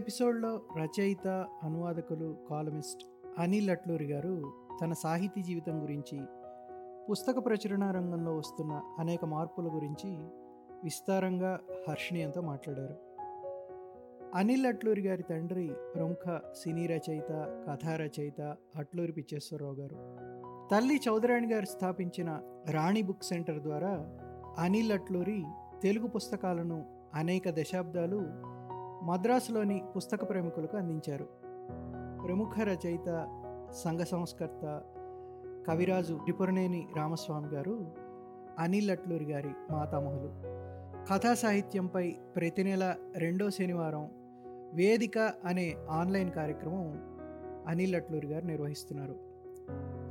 ఎపిసోడ్లో రచయిత అనువాదకులు కాలమిస్ట్ అనిల్ అట్లూరి గారు తన సాహితీ జీవితం గురించి పుస్తక ప్రచురణ రంగంలో వస్తున్న అనేక మార్పుల గురించి విస్తారంగా హర్షణీయంతో మాట్లాడారు. అనిల్ అట్లూరి గారి తండ్రి ప్రముఖ సినీ రచయిత కథా రచయిత అట్లూరి పిచ్చేశ్వరరావు గారు. తల్లి చౌదరాణి గారు స్థాపించిన రాణి బుక్ సెంటర్ ద్వారా అనిల్ అట్లూరి తెలుగు పుస్తకాలను అనేక దశాబ్దాలు మద్రాసులోని పుస్తక ప్రేమికులకు అందించారు. ప్రముఖ రచయిత సంఘ సంస్కర్త కవిరాజు త్రిపురనేని రామస్వామి గారు అనిల్ అట్లూరి గారి మాతామహులు. కథా సాహిత్యంపై ప్రతి నెల రెండో శనివారం వేదిక అనే ఆన్లైన్ కార్యక్రమం అనిల్ అట్లూరి గారు నిర్వహిస్తున్నారు.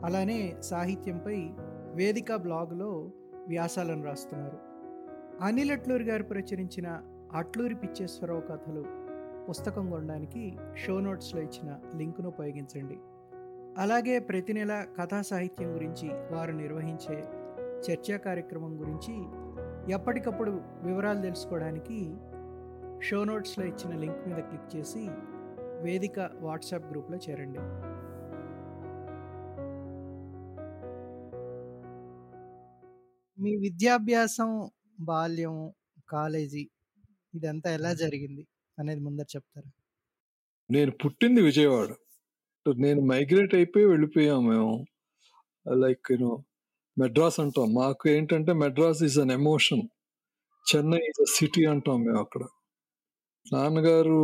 అలానే సాహిత్యంపై వేదిక బ్లాగులో వ్యాసాలను రాస్తున్నారు. అనిల్ అట్లూరి గారు ప్రచురించిన అట్లూరి పిచ్చేశ్వరరావు కథలు పుస్తకం కొనడానికి షో నోట్స్లో ఇచ్చిన లింకును ఉపయోగించండి. అలాగే ప్రతి నెల కథా సాహిత్యం గురించి వారు నిర్వహించే చర్చా కార్యక్రమం గురించి ఎప్పటికప్పుడు వివరాలు తెలుసుకోవడానికి షో నోట్స్లో ఇచ్చిన లింక్ మీద క్లిక్ చేసి వేదిక వాట్సాప్ గ్రూప్లో చేరండి. మీ విద్యాభ్యాసం బాల్యం కాలేజీ ఇదంతా ఎలా జరిగింది? అనేది ముందర చెప్తారా. నేను పుట్టింది విజయవాడ. నేను మైగ్రేట్ అయిపోయి వెళ్ళిపోయాం మేము. లైక్ యూనో మెడ్రాస్ అంటాం. మాకు ఏంటంటే Madras is an emotion Chennai is a city అంటాం మేము అక్కడ. నాన్నగారు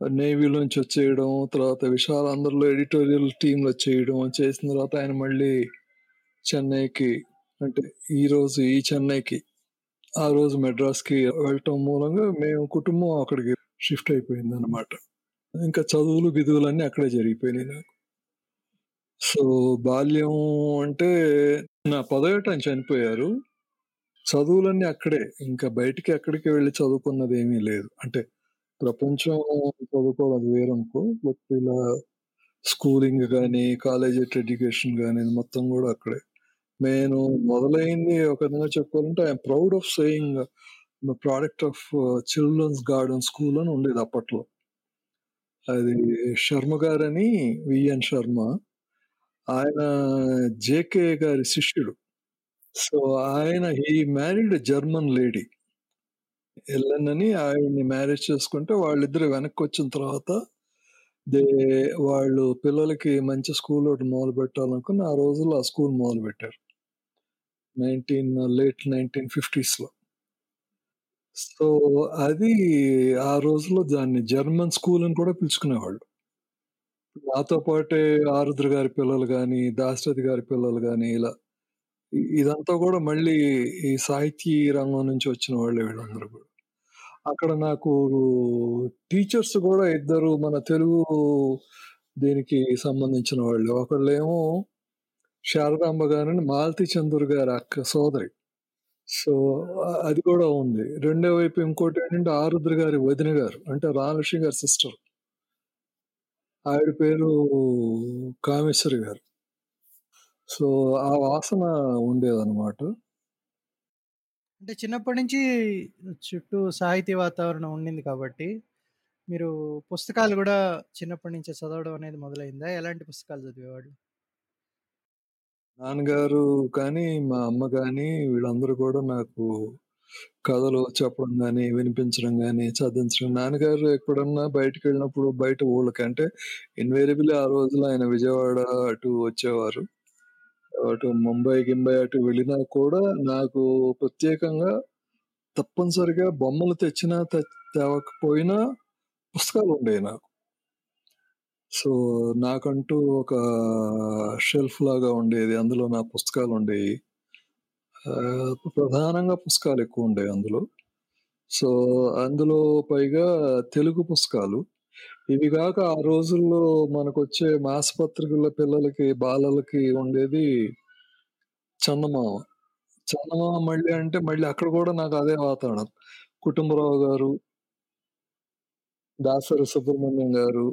నేవీలోంచి వచ్చేయడం తర్వాత విశాల్ అందరిలో ఎడిటోరియల్ టీంలో చేయడం చేసిన తర్వాత ఆయన మళ్ళీ చెన్నైకి అంటే ఈరోజు ఈ చెన్నైకి ఆ రోజు మెడ్రాస్కి వెళ్ళటం మూలంగా మేము కుటుంబం అక్కడికి షిఫ్ట్ అయిపోయింది అనమాట ఇంకా చదువులు బిదువులు అన్నీ అక్కడే జరిగిపోయినాయి నాకు. సో బాల్యం అంటే నా పదవేట ఆయన చనిపోయారు. చదువులన్నీ అక్కడే. ఇంకా బయటికి ఎక్కడికి వెళ్ళి చదువుకున్నది ఏమీ లేదు. అంటే ప్రపంచం చదువుకోవడం అది వేరనుకో బట్ ఇలా స్కూలింగ్ కానీ కాలేజ్ ఎడ్యుకేషన్ కానీ మొత్తం కూడా అక్కడే. నేను మొదలైంది ఒక విధంగా చెప్పుకోవాలంటే I'm proud of saying product of Children's Garden School అని ఉండేది అప్పట్లో. అది శర్మ గారని విఎన్ శర్మ. ఆయన జేకే గారి శిష్యుడు. సో ఆయన he married German lady. Ellen అని ఆయన్ని మ్యారేజ్ చేసుకుంటే వాళ్ళిద్దరు వెనక్కి వచ్చిన తర్వాత దే వాళ్ళు పిల్లలకి మంచి స్కూల్ ఒకటి మొదలు పెట్టాలనుకుని ఆ రోజుల్లో ఆ స్కూల్ మొదలు పెట్టారు నైన్టీన్ లేట్ నైన్టీన్ ఫిఫ్టీస్లో. సో అది ఆ రోజుల్లో దాన్ని జర్మన్ స్కూల్ అని కూడా పిలుచుకునేవాళ్ళు. నాతో పాటే ఆరుద్ర గారి పిల్లలు కానీ దాశరథి గారి పిల్లలు కానీ ఇలా ఇదంతా కూడా మళ్ళీ ఈ సాహితీ రంగం నుంచి వచ్చిన వాళ్ళే వీళ్ళందరూ కూడా. అక్కడ నాకు టీచర్స్ కూడా ఇద్దరు మన తెలుగు దీనికి సంబంధించిన వాళ్ళు. ఒకళ్ళేమో శారదాంబ గారిని మాలతి చందూర్ గారి అక్క సోదరి. సో అది కూడా ఉంది. రెండో వైపు ఇంకోటి ఏంటంటే ఆరుద్ర గారి వదిన గారు అంటే రామలక్ష్మి గారి సిస్టర్ ఆవిడ పేరు కామేశ్వరి గారు. సో ఆ వాసన ఉండేదన్నమాట. అంటే చిన్నప్పటి నుంచి చుట్టూ సాహితీ వాతావరణం ఉండింది కాబట్టి మీరు పుస్తకాలు కూడా చిన్నప్పటి నుంచి చదవడం అనేది మొదలైందా? ఎలాంటి పుస్తకాలు చదివేవాళ్ళు? నాన్నగారు కానీ మా అమ్మ కానీ వీళ్ళందరూ కూడా నాకు కథలు చెప్పడం కానీ వినిపించడం కానీ చదివించడం నాన్నగారు ఎక్కడన్నా బయటకు వెళ్ళినప్పుడు బయట ఊళ్ళకి అంటే ఆ రోజుల్లో ఆయన విజయవాడ అటు వచ్చేవారు. అటు ముంబై గింబై అటు వెళ్ళినా కూడా నాకు ప్రత్యేకంగా తప్పనిసరిగా బొమ్మలు తెచ్చినా తేవకపోయినా పుస్తకాలు ఉండేవి నాకు. సో నాకంటూ ఒక షెల్ఫ్ లాగా ఉండేది. అందులో నా పుస్తకాలు ఉండేవి ప్రధానంగా పుస్తకాలు ఎక్కువ ఉండేవి అందులో. సో అందులో పైగా తెలుగు పుస్తకాలు. ఇవి కాక ఆ రోజుల్లో మనకు వచ్చే మాసపత్రికల పిల్లలకి బాలలకి ఉండేది చందమామ. చందమామ మళ్ళీ అంటే మళ్ళీ అక్కడ కూడా నాకు అదే వాతావరణం. కుటుంబరావు గారు దాసరి సుబ్రహ్మణ్యం గారు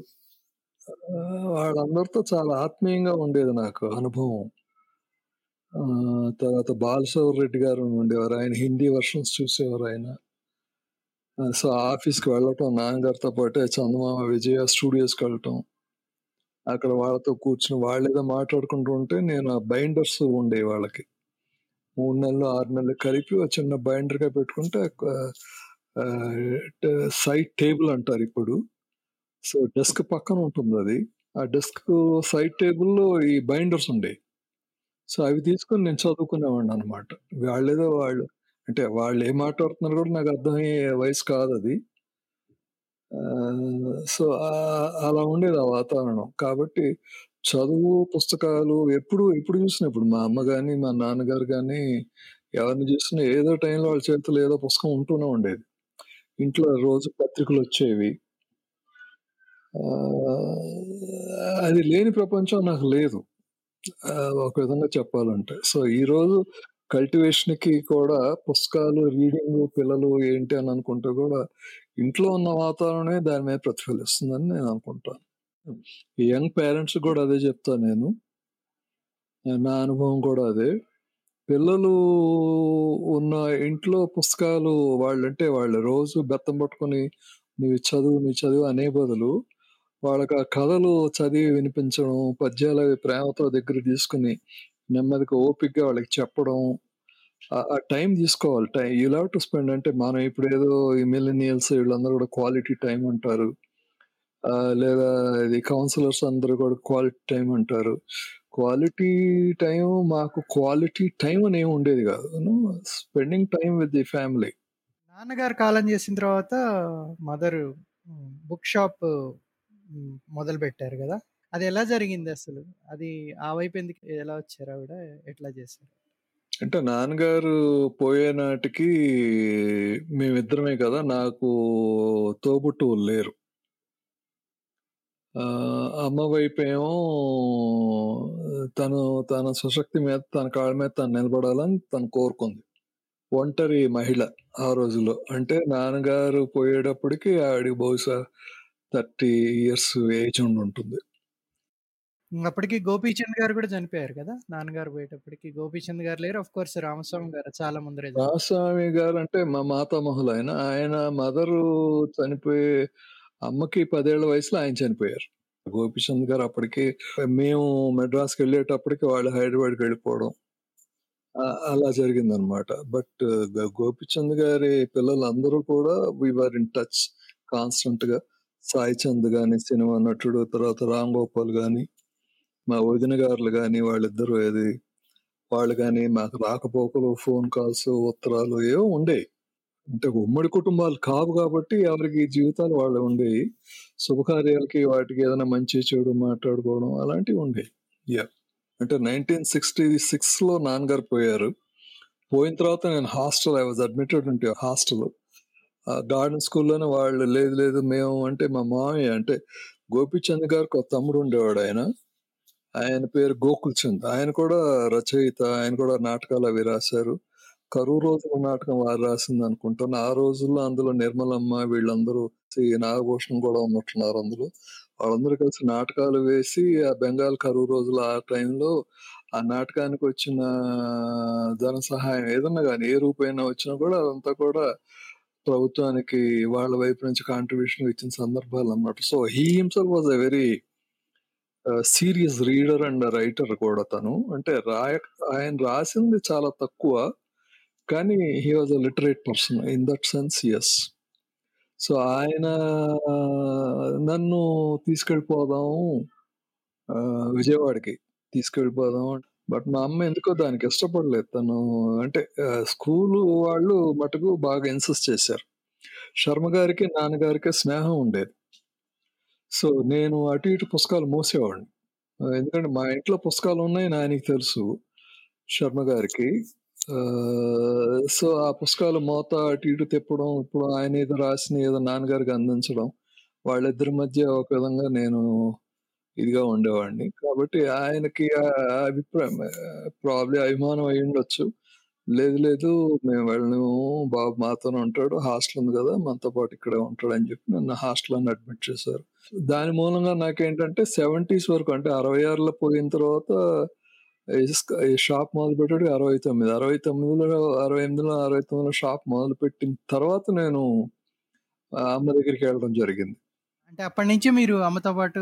వాళ్ళందరితో చాలా ఆత్మీయంగా ఉండేది నాకు అనుభవం తర్వాత బాలశౌర్ రెడ్డి గారు ఉండేవారు ఆయన హిందీ వర్షన్స్ చూసేవారు ఆయన సో, ఆఫీస్‌కి వెళ్ళటం నాన్నగారితో పాటే చందమామ, విజయ స్టూడియోస్‌కి వెళ్ళటం. అక్కడ వాళ్ళతో కూర్చొని వాళ్ళేదో మాట్లాడుకుంటూ ఉంటే నేను ఆ బైండర్స్ ఉండేవి వాళ్ళకి. మూడు నెలలు, ఆరు నెలలు కలిపి ఒక చిన్న బైండర్‌గా పెట్టుకుంటే ఒక సైడ్ టేబుల్ అంటారిప్పుడు. సో, డెస్క్ పక్కన ఉంటుంది అది ఆ డెస్క్ సైడ్ టేబుల్‌లో ఈ బైండర్స్ ఉండేవి సో, అవి తీసుకొని నేను చదువుకునేవాడిననమాట. వాళ్ళేదో వాళ్ళు అంటే వాళ్ళు ఏం మాట్లాడుతున్నారు కూడా నాకు అర్థమయ్యే వయసు కాదు అది సో, అలా ఉండేది ఆ వాతావరణం. కాబట్టి చదువు, పుస్తకాలు ఎప్పుడు ఎప్పుడు చూసిన ఇప్పుడు మా అమ్మ కానీ మా నాన్నగారు కానీ ఎవరిని చూసినా ఏదో టైంలో వాళ్ళ చేతిలో ఏదో పుస్తకం ఉంటూనే ఉండేది. ఇంట్లో రోజు పత్రికలు వచ్చేవి అది లేని ప్రపంచం నాకు లేదు. ఒక విధంగా చెప్పాలంటే. సో, ఈరోజు కల్టివేషన్‌కి కూడా పుస్తకాలు, రీడింగ్ పిల్లలు ఏంటి అని అనుకుంటే కూడా ఇంట్లో ఉన్న వాతావరణమే దాని మీద ప్రతిఫలిస్తుందని నేను అనుకుంటాను. యంగ్ పేరెంట్స్‌కి కూడా అదే చెప్తా నేను. నా అనుభవం కూడా అదే. పిల్లలు ఉన్న ఇంట్లో పుస్తకాలు వాళ్ళంటే వాళ్ళు రోజు బెత్తం పట్టుకొని "నువ్వు చదువు, నీ చదువు" అనే బదులు వాళ్ళకి ఆ కథలు చదివి వినిపించడం, పద్యాలవి ప్రేమతో దగ్గర తీసుకొని నెమ్మదిగా ఓపిక్గా వాళ్ళకి చెప్పడం. ఆ టైం తీసుకోవాలి. Time you love to spend అంటే మనం ఇప్పుడేదో ఈ మిలినియల్స్ వీళ్ళందరూ కూడా క్వాలిటీ టైం అంటారు. లేదా ఇది కౌన్సిలర్స్ అందరూ కూడా క్వాలిటీ టైం అంటారు. క్వాలిటీ టైం మాకు క్వాలిటీ టైం అని ఏమి ఉండేది కాదు. Spending time with the family. నాన్నగారు కాలం చేసిన తర్వాత మదరు బుక్ షాప్ మొదలు పెట్టారు కదా అది ఎలా జరిగింది అసలు అది ఆ వైపు ఎందుకు ఎలా వచ్చారు ఆవిడ? ఎట్లా చేశారు? అంటే నాన్నగారు పోయే నాటికి మేమిద్దరమే కదా! నాకు తోబుట్టువులు లేరు. ఆహ్, అమ్మ వైపేమో తను తన స్వశక్తి మీద తన కాళ్ళ మీద తను నిలబడాలని తను కోరుకుంది. ఒంటరి మహిళ ఆ రోజుల్లో. అంటే నాన్నగారు పోయేటప్పటికి ఆవిడకి బహుశా 30 ఇయర్స్ ఏజ్ ఉండుంటుంది. హ్మ్. అప్పటికి గోపీచంద్ గారు కూడా చనిపోయారు కదా! నాన్నగారు పోయేటప్పటికి. గోపీచంద్ గారు లేరు. ఆఫ్ కోర్స్ రామస్వామి గారు చాలా ముందరే చనిపోయారు. రామస్వామి గారంటే మా మాతామహులాయన. ఆయన మదరు చనిపోయే అమ్మకి 10 ఏళ్ళ వయసులో ఆయన చనిపోయారు. గోపీచంద్ గారు అప్పటికి మేము మెడ్రాస్‌కెళ్ళేటప్పటికి వాళ్ళు హైదరాబాద్‌కి వెళ్ళిపోవడం. అలా జరిగిందనమాట. బట్ గ గోపీచంద్ గారి పిల్లలందరూ కూడా వి వర్ ఇన్ టచ్ కాన్స్టెంట్‌గా. సాయి చంద్ గాని, సినిమా నటుడు, తర్వాత రామ్ గోపాల్ గాని, మా వదిన గారులు గాని వాళ్ళిద్దరూ ఏది వాళ్ళు కానీ మాకు రాకపోకలు, ఫోన్ కాల్స్, ఉత్తరాలు ఏవో ఉండేవి అంటే ఉమ్మడి కుటుంబాలు కావు కాబట్టి ఎవరికి జీవితాలు వాళ్ళు ఉండేవి శుభకార్యాలకి వాటికి ఏదైనా మంచి, చెడు మాట్లాడుకోవడం అలాంటివి ఉండేవి యా అంటే 1966లో నాన్నగారు పోయారు. పోయిన తర్వాత నేను హాస్టల్ ఐ వాజ్ అడ్మిటెడ్ ఉంటే హాస్టల్. గార్డెన్ స్కూల్‌లోనే వాళ్ళు లేదు లేదు మేము అంటే మా మామయ్య అంటే గోపిచంద్ గారికి ఒక తమ్ముడు ఉండేవాడు ఆయన ఆయన పేరు గోకుల్ చంద్. ఆయన కూడా రచయిత. ఆయన కూడా నాటకాలు అవి రాశారు. కరువు రోజుల నాటకం వారు రాసింది అనుకుంటాను ఆ రోజుల్లో అందులో నిర్మలమ్మ వీళ్ళందరూ శ్రీ నాగభూషణం కూడా ఉన్నట్టున్నారు అందులో. వాళ్ళందరూ కలిసి నాటకాలు వేసి ఆ బెంగాల్ కరువు రోజుల ఆ టైంలో ఆ నాటకానికి వచ్చిన ధన సహాయం ఏదన్నా కానీ ఏ రూపైనా వచ్చినా కూడా అదంతా కూడా ప్రభుత్వానికి వాళ్ళ వైపు నుంచి కాంట్రిబ్యూషన్ ఇచ్చిన సందర్భాలన్నమాట. So, he himself was a very serious reader and writer కూడా తను. అంటే రాయ ఆయన రాసింది చాలా తక్కువ. కానీ he was a literate person. In that sense yes so, ఆయన నన్ను తీసుకెళ్ళిపోదాము uh, విజయవాడకి తీసుకెళ్ళిపోదాం. బట్ మా అమ్మ ఎందుకో దానికి ఇష్టపడలేదు. తను అంటే స్కూల్ స్కూలు వాళ్ళు మటుకు బాగా ఇన్సిస్ట్ చేశారు. శర్మ గారికి, నాన్నగారికి స్నేహం ఉండేది. సో, నేను అటు ఇటు పుస్తకాలు మోసేవాడిని. ఎందుకంటే మా ఇంట్లో పుస్తకాలు ఉన్నాయి ఆయనకి తెలుసు. శర్మ గారికి. సో, ఆ పుస్తకాలు మోత అటు ఇటు తిప్పడం, ఇప్పుడు ఆయన ఏదో రాసిన ఏదో నాన్నగారికి అందించడం. వాళ్ళిద్దరి మధ్య ఒక విధంగా నేను ఇదిగా ఉండేవాడిని. కాబట్టి ఆయనకి అభిప్రాయం ప్రాబ్లీ అభిమానం అభిమానం ఉండొచ్చు లేదు లేదు మేము వెళ్ళము. బాబు మాతోనే ఉంటాడు. హాస్టల్ ఉంది కదా మనతో పాటు ఇక్కడే ఉంటాడు అని చెప్పి నన్ను హాస్టల్ అని అడ్మిట్ చేశారు. దాని మూలంగా నాకేంటంటే 70స్ వరకు అంటే 66లో పోయిన తర్వాత షాప్ మొదలు పెట్టాడు అరవై తొమ్మిది అరవై తొమ్మిదిలో అరవై ఎనిమిదిలో అరవై తొమ్మిదిలో షాప్ మొదలు పెట్టిన తర్వాత నేను అమ్మ దగ్గరికి వెళ్ళడం జరిగింది. అంటే అప్పటి నుంచి మీరు అమ్మతో పాటు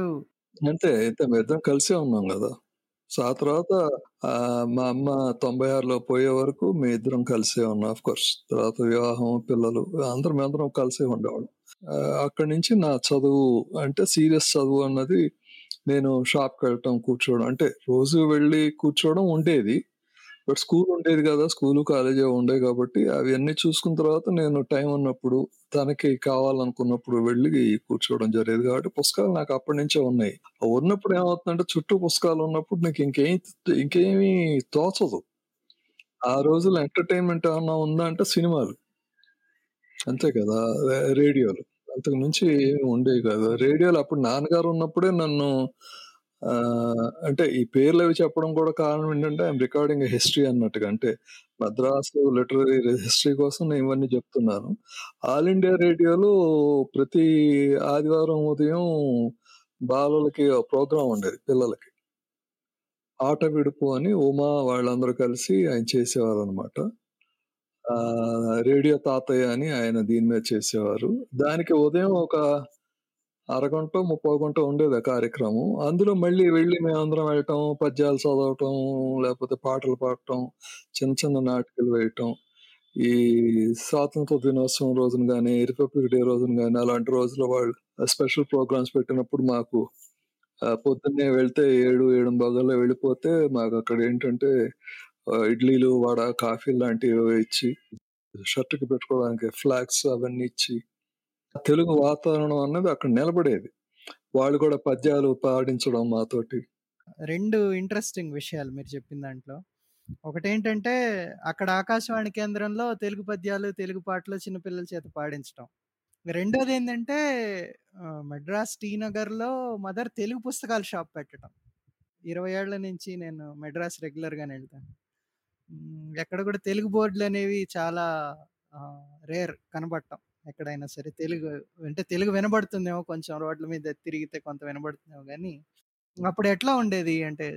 అంతే. అయితే మేమిద్దరం కలిసే ఉన్నాం గదా! సో, ఆ తర్వాత ఆహ్, మా అమ్మ 96లో పోయే వరకు మేమిద్దరం కలిసే ఉన్నాం ఆఫ్‌కోర్స్. తర్వాత వివాహం, పిల్లలు అందరం మేమందరం కలిసే ఉండేవాళ్ళం. ఆహ్, అక్కడి నుంచి నా చదువు అంటే సీరియస్ చదువు అన్నది నేను షాప్‌కెళ్ళటం, కూర్చోవడం అంటే రోజు వెళ్ళి కూర్చోవడం ఉండేది. బట్ స్కూల్ ఉండేది కదా స్కూలు, కాలేజీ ఉండేవి కాబట్టి అవన్నీ చూసుకున్న తర్వాత నేను టైం ఉన్నప్పుడు తనకి కావాలనుకున్నప్పుడు వెళ్ళి కూర్చోవడం జరిగేది కాబట్టి పుస్తకాలు నాకు అప్పటి నుంచే ఉన్నాయి. ఉన్నప్పుడు ఏమవుతుందంటే చుట్టూ పుస్తకాలు ఉన్నప్పుడు నీకు ఇంకేం ఇంకేమీ తోచదు. ఆ రోజుల్లో ఎంటర్‌టైన్‌మెంట్ ఏమన్నా ఉందా అంటే సినిమాలు. అంతే కదా! రేడియోలు. అంతకు మించి ఏమి ఉండేవి కాదు. రేడియోలో అప్పుడు నాన్నగారు ఉన్నప్పుడే నన్ను అంటే ఈ పేర్లవి చెప్పడం కూడా కారణం ఏంటంటే ఐయామ్ రికార్డింగ్ హిస్టరీ అన్నట్టుగా. అంటే మద్రాసు లిటరీ హిస్టరీ కోసం నేను ఇవన్నీ చెప్తున్నాను. ఆల్ ఇండియా రేడియోలో ప్రతి ఆదివారం ఉదయం బాలలకి ప్రోగ్రాం ఉండేది పిల్లలకి. ఆట విడుపు అని ఉమా వాళ్ళందరూ కలిసి ఆయన చేసేవారనమాట. అనమాట రేడియో తాతయ్య అని ఆయన దీని మీద చేసేవారు. దానికి ఉదయం ఒక అరగంట ముప్పై గంట ఉండేది ఆ కార్యక్రమం. అందులో మళ్ళీ వెళ్ళి మేమందరం వెళ్ళటం, పద్యాలు చదవటం, లేకపోతే పాటలు పాడటం, చిన్న చిన్న నాటికలు వేయటం. ఈ స్వాతంత్ర దినోత్సవం రోజున కానీ రిపబ్లిక్ డే రోజున కానీ అలాంటి రోజుల్లో వాళ్ళు స్పెషల్ ప్రోగ్రామ్స్ పెట్టినప్పుడు మాకు పొద్దున్నే వెళ్తే 7, 7:15 వెళ్ళిపోతే మాకు అక్కడ ఏంటంటే ఇడ్లీలు, వడ, కాఫీ లాంటివి ఇచ్చి, షర్ట్‌కి పెట్టుకోవడానికి ఫ్లాగ్స్ అవన్నీ ఇచ్చి, తెలుగు వాతావరణం అన్నది అక్కడ నిలబడేది. వాళ్ళు కూడా పద్యాలు పాడించడం మాతోటి. రెండు ఇంట్రెస్టింగ్ విషయాలు మీరు చెప్పిన దాంట్లో. ఒకటేంటంటే అక్కడ ఆకాశవాణి కేంద్రంలో తెలుగు పద్యాలు, తెలుగు పాటలు చిన్న పిల్లల చేత పాడించటం. రెండోది ఏంటంటే మద్రాస్ టీ నగర్‌లో మదర్ తెలుగు పుస్తకాల షాప్ పెట్టటం. 20 ఏళ్ళ నుంచి నేను మెడ్రాస్ రెగ్యులర్‌గానే వెళ్తాను ఎక్కడ కూడా తెలుగు బోర్డులు అనేవి చాలా రేర్ కనబడటం ఎక్కడైనా సరే తెలుగు అంటే తెలుగు వినబడుతుందేమో కొంచెం రోడ్ల మీద తిరిగితే కొంత వినబడుతుందేమో గానీ, అప్పుడు ఎట్లా ఉండేది అంటే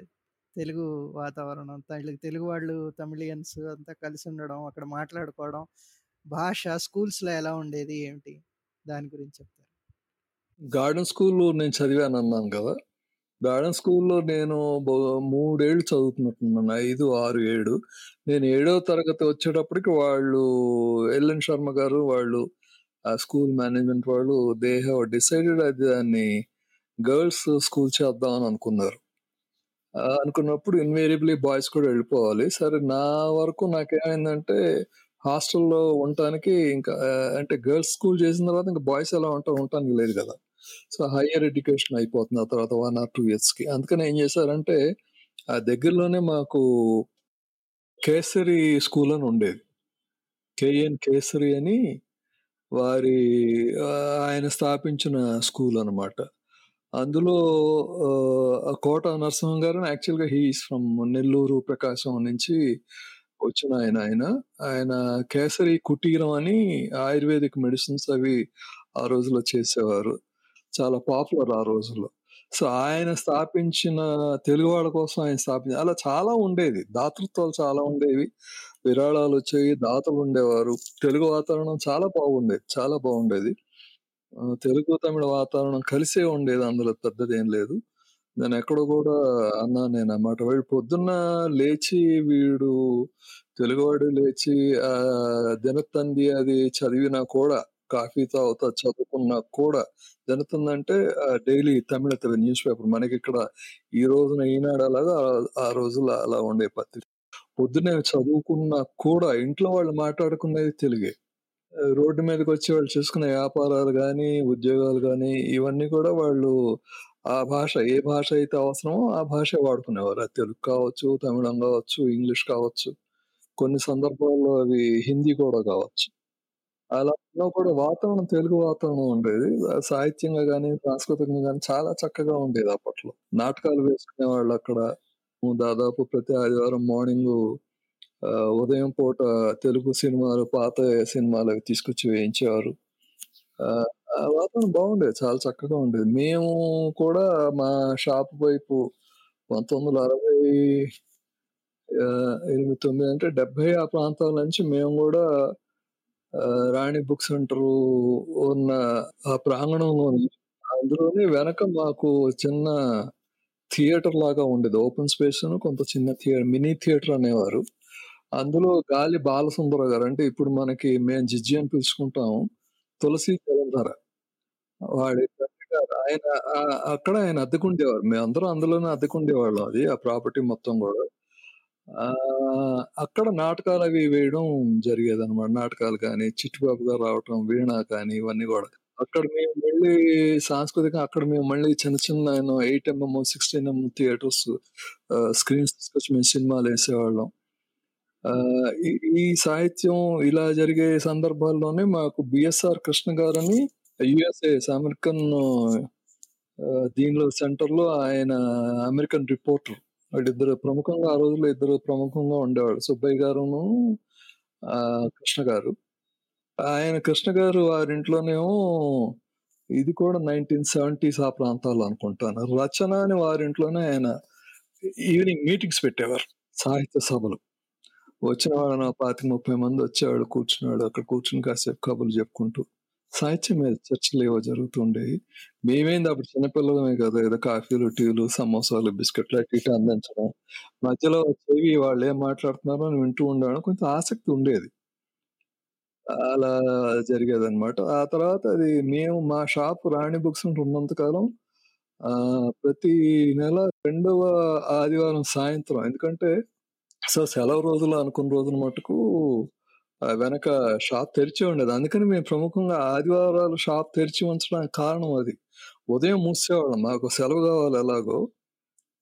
తెలుగు వాతావరణం, తెలుగు తెలుగు వాళ్ళు తమిళియన్స్ అంతా కలిసి ఉండడం, అక్కడ మాట్లాడుకోవడం, భాష స్కూల్స్‌లో ఎలా ఉండేది? ఏమిటి? దాని గురించి చెప్తారా? గార్డెన్ స్కూల్‌లో నేను చదివానన్నాను కదా! గార్డెన్ స్కూల్‌లో నేను బో 3 ఏళ్ళు చదువుతున్నట్టున్నాను. 5, 6, 7 నేను ఏడో తరగతి వచ్చేటప్పటికి వాళ్ళు ఎల్ఎన్ శర్మ గారు వాళ్ళు స్కూల్ మేనేజ్‌మెంట్ వాళ్ళు దే హ్యావ్ డిసైడెడ్ అది దాన్ని గర్ల్స్ స్కూల్ చేద్దాం అని అనుకున్నారు. అనుకున్నప్పుడు ఇన్‌వేరియబ్లీ బాయ్స్ కూడా వెళ్ళిపోవాలి. సరే నా వరకు నాకేమైందంటే హాస్టల్‌లో ఉండటానికి ఇంకా అంటే గర్ల్స్ స్కూల్ చేసిన తర్వాత ఇంకా బాయ్స్ ఎలా ఉంటారు? ఉండటానికి లేదు కదా! సో, హైయర్ ఎడ్యుకేషన్ అయిపోతుంది ఆ తర్వాత వన్ ఆర్ టూ ఇయర్స్‌కి. అందుకని ఏం చేశారంటే ఆ దగ్గరలోనే మాకు కేసరి స్కూల్ అని ఉండేది. కేఎన్ కేసరి అని వారి ఆయన స్థాపించిన స్కూల్ అనమాట. అందులో కోట నరసింహం గారు యాక్చువల్‌గా హీఈస్ ఫ్రమ్ నెల్లూరు, ప్రకాశం నుంచి వచ్చిన ఆయన ఆయన. ఆయన కేసరి కుటీరం అని ఆయుర్వేదిక్ మెడిసిన్స్ అవి ఆ రోజుల్లో చేసేవారు. చాలా పాపులర్ ఆ రోజుల్లో. సో, ఆయన స్థాపించిన తెలుగు వాళ్ళ కోసం ఆయన స్థాపించి అలా చాలా ఉండేది. దాతృత్వాలు చాలా ఉండేవి. విరాళాలు వచ్చేవి దాతలు ఉండేవారు. తెలుగు వాతావరణం చాలా బాగుండేది. చాలా బాగుండేది. తెలుగు, తమిళ వాతావరణం కలిసే ఉండేది. అందులో పెద్దదేం లేదు. నేనెక్కడో కూడా అన్నా నేను అన్నమాట వీడు పొద్దున్న లేచి వీడు తెలుగువాడు లేచి ఆ దినతంది అది చదివినా కూడా కాఫీ తాగుతా చదువుకున్నా కూడా దినతందంటే అంటే డైలీ తమిళ న్యూస్ పేపర్. మనకిక్కడ ఈ రోజున ఈనాడు అలాగా ఆ రోజుల్లో అలా ఉండే పత్రిక. పొద్దునే చదువుకున్నా కూడా ఇంట్లో వాళ్ళు మాట్లాడుకునేది తెలుగే. రోడ్డు మీదకి వచ్చి వాళ్ళు చేసుకునే వ్యాపారాలు కానీ ఉద్యోగాలు కానీ ఇవన్నీ కూడా వాళ్ళు ఆ భాష ఏ భాష అయితే అవసరమో ఆ భాష వాడుకునేవారు. అది తెలుగు కావచ్చు, తమిళం కావచ్చు ఇంగ్లీష్ కావచ్చు. కొన్ని సందర్భాల్లో అవి హిందీ కూడా కావచ్చు. అలా కూడా వాతావరణం తెలుగు వాతావరణం ఉండేది. సాహిత్యంగా కానీ సాంస్కృతికంగా కానీ చాలా చక్కగా ఉండేది అప్పట్లో. నాటకాలు వేసుకునే వాళ్ళు అక్కడ దాదాపు ప్రతి ఆదివారం మార్నింగ్ ఉదయం పూట తెలుగు సినిమాలు పాత సినిమాలవి తీసుకొచ్చి వేయించేవారు. ఆ వాతావరణం బాగుండేది. చాలా చక్కగా ఉండేది. మేము కూడా మా షాప్ వైపు పంతొమ్మిది వందల అరవై ఎనిమిది తొమ్మిది అంటే 70 ఆ ప్రాంతాల నుంచి మేము కూడా రాణి బుక్ సెంటర్ ఉన్న ఆ ప్రాంగణంలోని అందులోనే వెనక మాకు చిన్న థియేటర్ లాగా ఉండేది. ఓపెన్ స్పేస్ కొంత చిన్న థియేటర్ మినీ థియేటర్ అనేవారు. అందులో గాలి బాలసుందర గారు అంటే ఇప్పుడు మనకి మేము జిజ్జి అని పిలుచుకుంటాం. తులసి జలంధర. వాడి గారు ఆయన అక్కడ ఆయన అద్దెకుండేవారు. మేమందరం అందులోనే అద్దెకుండేవాళ్ళం అది. ఆ ప్రాపర్టీ మొత్తం కూడా అక్కడ అక్కడ అవి వేయడం జరిగేదనమాట. నాటకాలు కానీ, చిట్టిబాబు గారు రావటం, వీణ కానీ ఇవన్నీ కూడా అక్కడ మేము మళ్ళీ సాంస్కృతికంగా అక్కడ మేము మళ్ళీ చిన్న చిన్న eight MM, 16 MM theatres screens తీసుకొచ్చి మేము సినిమాలు వేసేవాళ్ళం ఈ ఈ సాహిత్యం ఇలా జరిగే సందర్భాల్లోనే మాకు బిఎస్ఆర్ కృష్ణ గారని యూఎస్ఏ అమెరికన్ దీనిలో సెంటర్‌లో ఆయన అమెరికన్ రిపోర్టర్. ఇద్దరు ప్రముఖంగా ఆ రోజుల్లో ఇద్దరు ప్రముఖంగా ఉండేవాళ్ళు. సుబ్బయ్య గారును కృష్ణ గారు. ఆయన కృష్ణ గారు వారింట్లోనేమో ఇది కూడా 1970స్ ఆ ప్రాంతాల్లో అనుకుంటాను. రచన అని వారింట్లోనే ఆయన ఈవినింగ్ మీటింగ్స్ పెట్టేవారు. సాహిత్య సభలు. వచ్చిన వాళ్ళ ఓ 25, 30 మంది వచ్చేవాడు కూర్చున్నాడు అక్కడ కూర్చుని కాసేపు కబుర్లు చెప్పుకుంటూ సాహిత్యం మీద చర్చలేవో జరుగుతుండేవి. మేమేంది అప్పుడు చిన్నపిల్లలమే కదా! ఏదో కాఫీలు, టీలు, సమోసాలు, బిస్కెట్లు అటు ఇటు అందించడం. మధ్యలో పోయి వాళ్ళు ఏం మాట్లాడుతున్నారో అని వింటూ ఉండడం కొంచెం ఆసక్తి ఉండేది. అలా జరిగేదనమాట. ఆ తర్వాత అది మేము మా షాప్ రాణి బుక్స్ ఉన్నంతకాలం ఉన్నంత కాలం ప్రతి నెల రెండవ ఆదివారం సాయంత్రం ఎందుకంటే సో, సెలవు రోజులు అనుకున్న రోజున మటుకు వెనక షాప్ తెరిచి ఉండేది. అందుకని మేము ప్రముఖంగా ఆదివారాలు షాప్ తెరిచి ఉంచడానికి కారణం అది. ఉదయం మూసేవాళ్ళం మాకు సెలవు కావాలి ఎలాగో.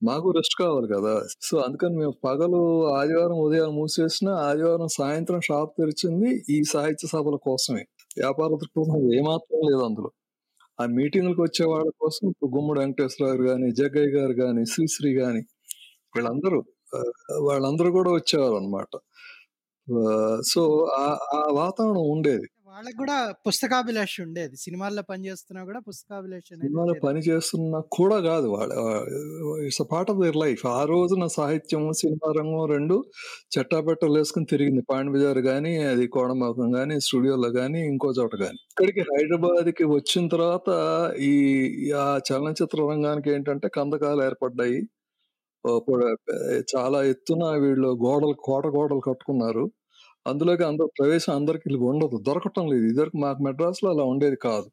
మాకు రెస్ట్ కావాలి కదా! సో, అందుకని మేము పగలు ఆదివారం ఉదయం మూసేసిన ఆదివారం సాయంత్రం షాప్ తెరిచింది ఈ సాహిత్య సభల కోసమే. వ్యాపార దృక్పథం ఏమాత్రం లేదు అందులో. ఆ మీటింగ్లకు వచ్చే వాళ్ళ కోసం ఇప్పుడు గుమ్మడి వెంకటేశ్వరరావు గారు గాని, జగ్గయ్య గారు కానీ శ్రీశ్రీ గాని వీళ్ళందరూ వాళ్ళందరూ కూడా వచ్చేవారు అనమాట సో, ఆ ఆ వాతావరణం ఉండేది. వాళ్ళకి గూడా పుస్తకాభిలాష ఉండేది. సినిమాల్లో పనిచేస్తున్నా గూడా పుస్తకాభిలాష అనేది సినిమాలో. పని చేస్తున్నా కూడా గాదు. వాళ్ళ it's part of their life. ఆ రోజున సాహిత్యం, సినిమా రంగం 2 చెట్టాబెట్టలేసుకొని తిరిగింది. పాండిబజార్ గాని, అది కోడమాకం గాని, స్టూడియోలో గాని, ఇంకో చోట గాని. ఇక్కడికి హైదరాబాద్‌కి వచ్చిన తర్వాత ఈ ఆ చలనచిత్ర రంగానికి ఏంటంటే కందకాలు ఏర్పడ్డాయి. చాలా ఎత్తున వీళ్ళు గోడలు కోట గోడలు కట్టుకున్నారు. అందులోకి అందరూ ప్రవేశం అందరికి ఉండదు. దొరకటం లేదు. ఇద్దరు మాకు మెడ్రాస్‌లో అలా ఉండేది కాదు.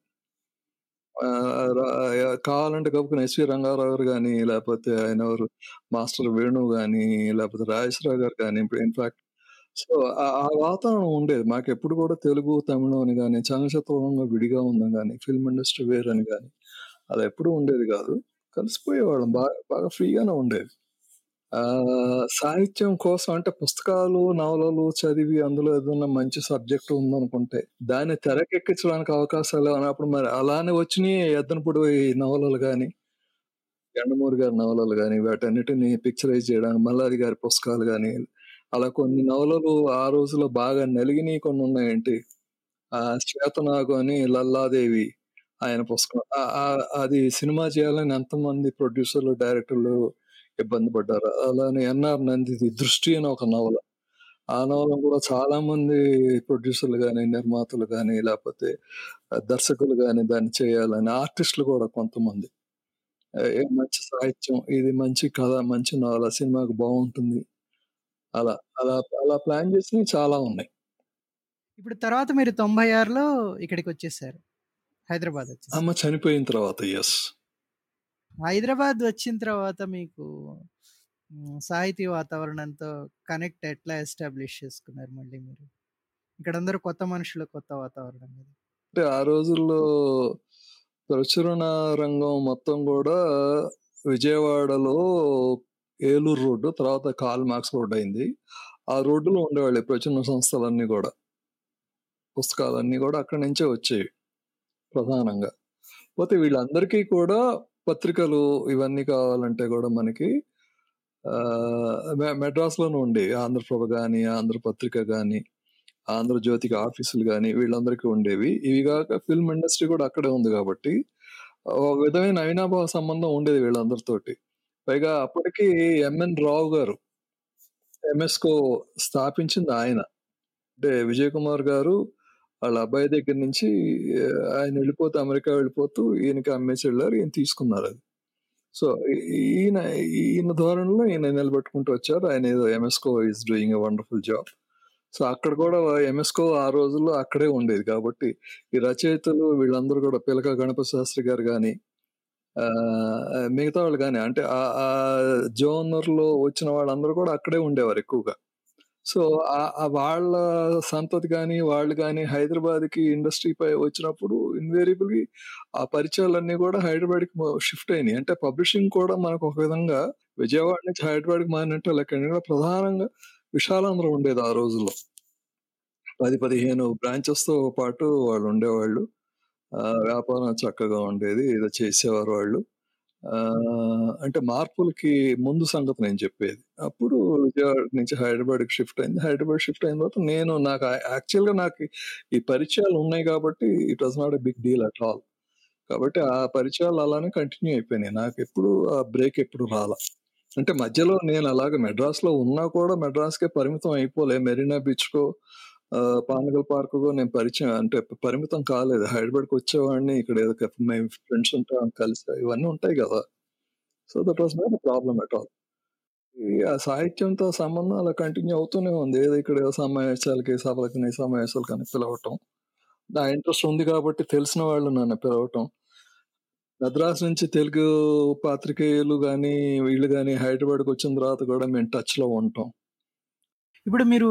కావాలంటే గబుక్కున ఎస్‌వి రంగారావు గారు కానీ లేకపోతే ఆయన ఎవరు మాస్టర్ వేణు కానీ లేకపోతే రాజేశ్వరరావు గారు కానీ ఇప్పుడు ఇన్‌ఫాక్ట్ సో, ఆ వాతావరణం ఉండేది. మాకు ఎప్పుడు కూడా తెలుగు, తమిళం అని కానీ చలనచిత్ర విడిగా ఉందని కానీ ఫిల్మ్ ఇండస్ట్రీ వేర్ అని కానీ అలా ఎప్పుడు ఉండేది కాదు కలిసిపోయేవాళ్ళం. బాగా బాగా ఫ్రీగానే ఉండేది. సాహిత్యం కోసం అంటే పుస్తకాలు, నవలలు చదివి అందులో ఏదైనా మంచి సబ్జెక్ట్ ఉందనుకుంటే, దాన్ని తెరకెక్కించడానికి అవకాశాలు అన్నప్పుడు మరి అలానే వచ్చినియి ఎద్దనపూడి నవలలు కానీ ఎండమూరి గారి నవలలు కానీ వాటన్నిటిని పిక్చరైజ్ చేయడానికి మల్లారి గారి పుస్తకాలు కానీ అలా కొన్ని నవలలు ఆ రోజుల్లో బాగా నలిగినయి కొన్నున్నాయేంటి. ఆ 'శ్వేతనాగు' అని లల్లాదేవి ఆయన పుస్తకం. అది సినిమా చేయాలని ఎంతమంది ప్రొడ్యూసర్‌లు, డైరెక్టర్లు ఇబ్బంది పడ్డారో. అలానే 'ఎన్ఆర్ నందిది 'దృష్టి' అని ఒక నవల. ఆ నవలను కూడా చాలామంది ప్రొడ్యూసర్‌లు గాని, నిర్మాతలు లేపోతే ఆహ్, దర్శకులు గాని దాన్ని చేయాలని ఆర్టిస్టులు కూడా కొంతమంది. మంచి సాహిత్యం, ఇది మంచి కథ, మంచి నవల, సినిమాకి బావుంటుంది. అలా, అలా, అలా ప్లాన్ చేసినయి చాలా ఉన్నాయి. ఇప్పుడు తర్వాత మీరు 96లో ఇక్కడికొచ్చేసారు. హైదరాబాద్ వచ్చేసారు. అమ్మ చనిపోయిన తర్వాత. యెస్. హైదరాబాద్ వచ్చిన తర్వాత మీకు సాహితీ వాతావరణంతో కనెక్ట్ ఎట్లా ఎస్టాబ్లిష్ చేసుకున్నారు మళ్ళీ మీరు? ఇక్కడ అందరూ కొత్త మనుషులు, కొత్త వాతావరణం అంటే ఆ రోజుల్లో ప్రచురణ రంగం మొత్తం కూడా విజయవాడలో ఏలూరు రోడ్డు, తర్వాత కాల్ మార్క్స్ రోడ్ అయింది. ఆ రోడ్డులో ఉండేవాళ్ళు ప్రచురణ సంస్థలన్నీ కూడా పుస్తకాలన్నీ కూడా అక్కడి నుంచే వచ్చేవి ప్రధానంగా. పోతే వీళ్ళందరికీ కూడా పత్రికలు ఇవన్నీ కావాలంటే కూడా మనకి ఆహ్, మె మెడ్రాస్‌లోనే ఉండే ఆంధ్రప్రభ కానీ ఆంధ్రపత్రిక కానీ ఆంధ్రజ్యోతికి ఆఫీసులు కానీ వీళ్ళందరికీ ఉండేవి. ఇవి కాక ఫిల్మ్ ఇండస్ట్రీ కూడా అక్కడే ఉంది కాబట్టి ఒక విధమైన అవినాభావ సంబంధం ఉండేది వీళ్ళందరితోటి. పైగా అప్పటికి ఎంఎన్ రావు గారు ఎంఎస్‌కో స్థాపించింది ఆయన. అంటే విజయ్ కుమార్ గారు వాళ్ళ అబ్బాయి దగ్గర నుంచి ఆయన వెళ్ళిపోతూ అమెరికా వెళ్ళిపోతూ ఈయనకి అమ్మేసి వెళ్ళారు ఈయన తీసుకున్నారు అది. సో ఈయన ఈయన ధోరణిలో ఈయన నిలబెట్టుకుంటూ వచ్చారు. ఆయన ఏదో Emesco is doing a wonderful job so అక్కడ కూడా ఎంఎస్కో ఆ రోజుల్లో అక్కడే ఉండేది కాబట్టి ఈ రచయితలు వీళ్ళందరూ కూడా పిలక గణపతి శాస్త్రి గారు కానీ మిగతా వాళ్ళు కానీ అంటే ఆ ఆ జోనర్లో వచ్చిన వాళ్ళందరూ కూడా అక్కడే ఉండేవారు ఎక్కువగా. సో ఆ- వాళ్ళ సంతతి కానీ వాళ్ళు కానీ హైదరాబాద్కి ఇండస్ట్రీపై వచ్చినప్పుడు ఇన్వేరియబుల్గా ఆ పరిచయాలన్నీ కూడా హైదరాబాద్కి షిఫ్ట్ అయినాయి. అంటే పబ్లిషింగ్ కూడా మనకు ఒక విధంగా విజయవాడ నుంచి హైదరాబాద్కి మారినట్టు లెక్క ప్రధానంగా విశాలాంధ్రం ఉండేది ఆ రోజుల్లో. పది పదిహేను బ్రాంచెస్తో పాటు వాళ్ళు ఉండేవాళ్ళు. ఆ, వ్యాపారం చక్కగా ఉండేది ఏదో చేసేవారు వాళ్ళు. అంటే మార్పులకి ముందు సంగతి నేను చెప్పేది. అప్పుడు విజయవాడ నుంచి హైదరాబాద్కి షిఫ్ట్ అయింది. హైదరాబాద్ షిఫ్ట్ అయిన తర్వాత నేను నాకు యాక్చువల్గా నాకు ఈ పరిచయాలు ఉన్నాయి కాబట్టి it was not a big deal at all. కాబట్టి ఆ పరిచయాలు అలానే కంటిన్యూ అయిపోయినాయి. నాకు ఎప్పుడు ఆ బ్రేక్ ఎప్పుడు రాలా. అంటే మధ్యలో నేను అలాగే మెడ్రాస్లో ఉన్నా కూడా మెడ్రాస్కే పరిమితం అయిపోలే. మెరీనా బీచ్కో పానగల్ పార్క్ నేను పరిచయం అంటే పరిమితం కాలేదు. హైదరాబాద్కి వచ్చేవాడిని ఇక్కడ ఏదో మేము ఫ్రెండ్స్ ఉంటాం కలిసి ఇవన్నీ ఉంటాయి కదా. So that was not problem at all. ఆ సాహిత్యంతో సంబంధం అలా కంటిన్యూ అవుతూనే ఉంది. ఏదో ఇక్కడ ఏదో సమావేశాలకి సభలకి సమావేశాలకి అని పిలవటం. నా ఇంట్రెస్ట్ ఉంది కాబట్టి తెలిసిన వాళ్ళు నన్ను పిలవటం. మద్రాసు నుంచి తెలుగు పాత్రికేయులు కానీ వీళ్ళు కానీ హైదరాబాద్కి వచ్చిన తర్వాత కూడా మేము టచ్లో ఉంటాం. ఇప్పుడు మీరు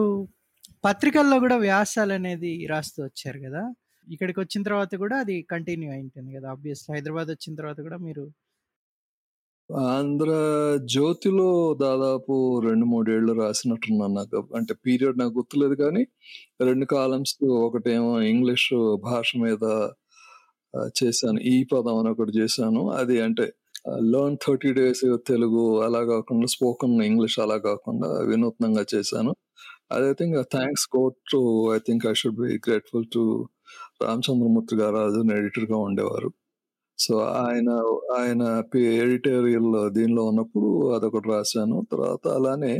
పత్రికల్లో కూడా వ్యాసాలు అనేది రాస్తూ వచ్చారు కదా. ఇక్కడికి వచ్చిన తర్వాత కూడా అది కంటిన్యూ అయింటుంది కదా. ఆబ్వియస్ హైదరాబాద్ వచ్చిన తర్వాత కూడా మీరు ఆంధ్ర జ్యోతిలో దాదాపు రెండు మూడేళ్ళు రాసినట్టున్నాను నాకు. అంటే పీరియడ్ నాకు గుర్తులేదు కానీ రెండు కాలమ్స్ ఒకటేమో ఇంగ్లీష్ భాష మీద చేశాను. ఈ పదం అని ఒకటి చేశాను. అది అంటే లర్న్ థర్టీ డేస్ తెలుగు అలా కాకుండా స్పోకన్ ఇంగ్లీష్ అలా కాకుండా వినూత్నంగా చేశాను. అది I think thanks got to I think I should be grateful to Ramachandramurthy గారు అది ఎడిటర్గా ఉండేవారు. సో ఆయన ఆయన ఎడిటోరియల్ దీనిలో ఉన్నప్పుడు అదొకటి రాశాను. తర్వాత అలానే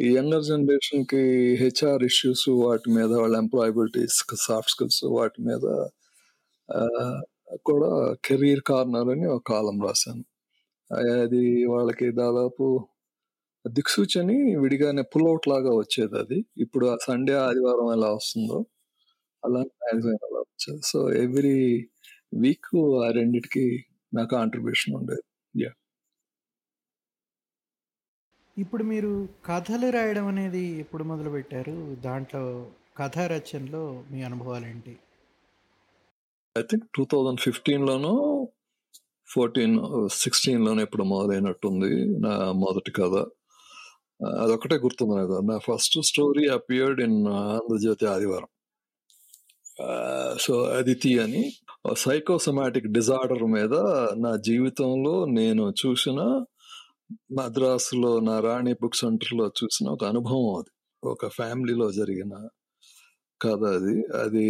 ఈ యంగర్ జనరేషన్కి హెచ్ఆర్ ఇష్యూస్ వాటి మీద వాళ్ళ ఎంప్లాయబిలిటీస్ సాఫ్ట్ స్కిల్స్ వాటి మీద కూడా కెరీర్ కార్నర్ అని ఒక కాలం రాశాను. అది వాళ్ళకి దాదాపు దిక్సూచని విడిగానే పుల్అవుట్ లాగా వచ్చేది అది. ఇప్పుడు ఆ సండే ఆదివారం ఎలా వస్తుందో అలా మ్యాగజైన్ అలా వచ్చేది. సో ఎవ్రీ వీక్ ఆ రెండిటికి నా కాంట్రిబ్యూషన్ ఉండేది. ఇప్పుడు మీరు కథలు రాయడం అనేది ఎప్పుడు మొదలు పెట్టారు దాంట్లో కథా రచనలో మీ అనుభవాలు ఏంటి I think two thousand fifteen లోనో ఫోర్టీన్ సిక్స్టీన్లోనే ఇప్పుడు మొదలైనట్టుంది నా మొదటి కథ. అదొకటే గుర్తుంది నాకు నా first story appeared in Andhrajyothi ఆదివారం. సో అదితి అని సైకోసమాటిక్ డిజార్డర్ మీద నా జీవితంలో నేను చూసిన మద్రాసులో నా రాణి బుక్ సెంటర్లో చూసిన ఒక అనుభవం అది. ఒక ఫ్యామిలీలో జరిగిన కథ అది. అది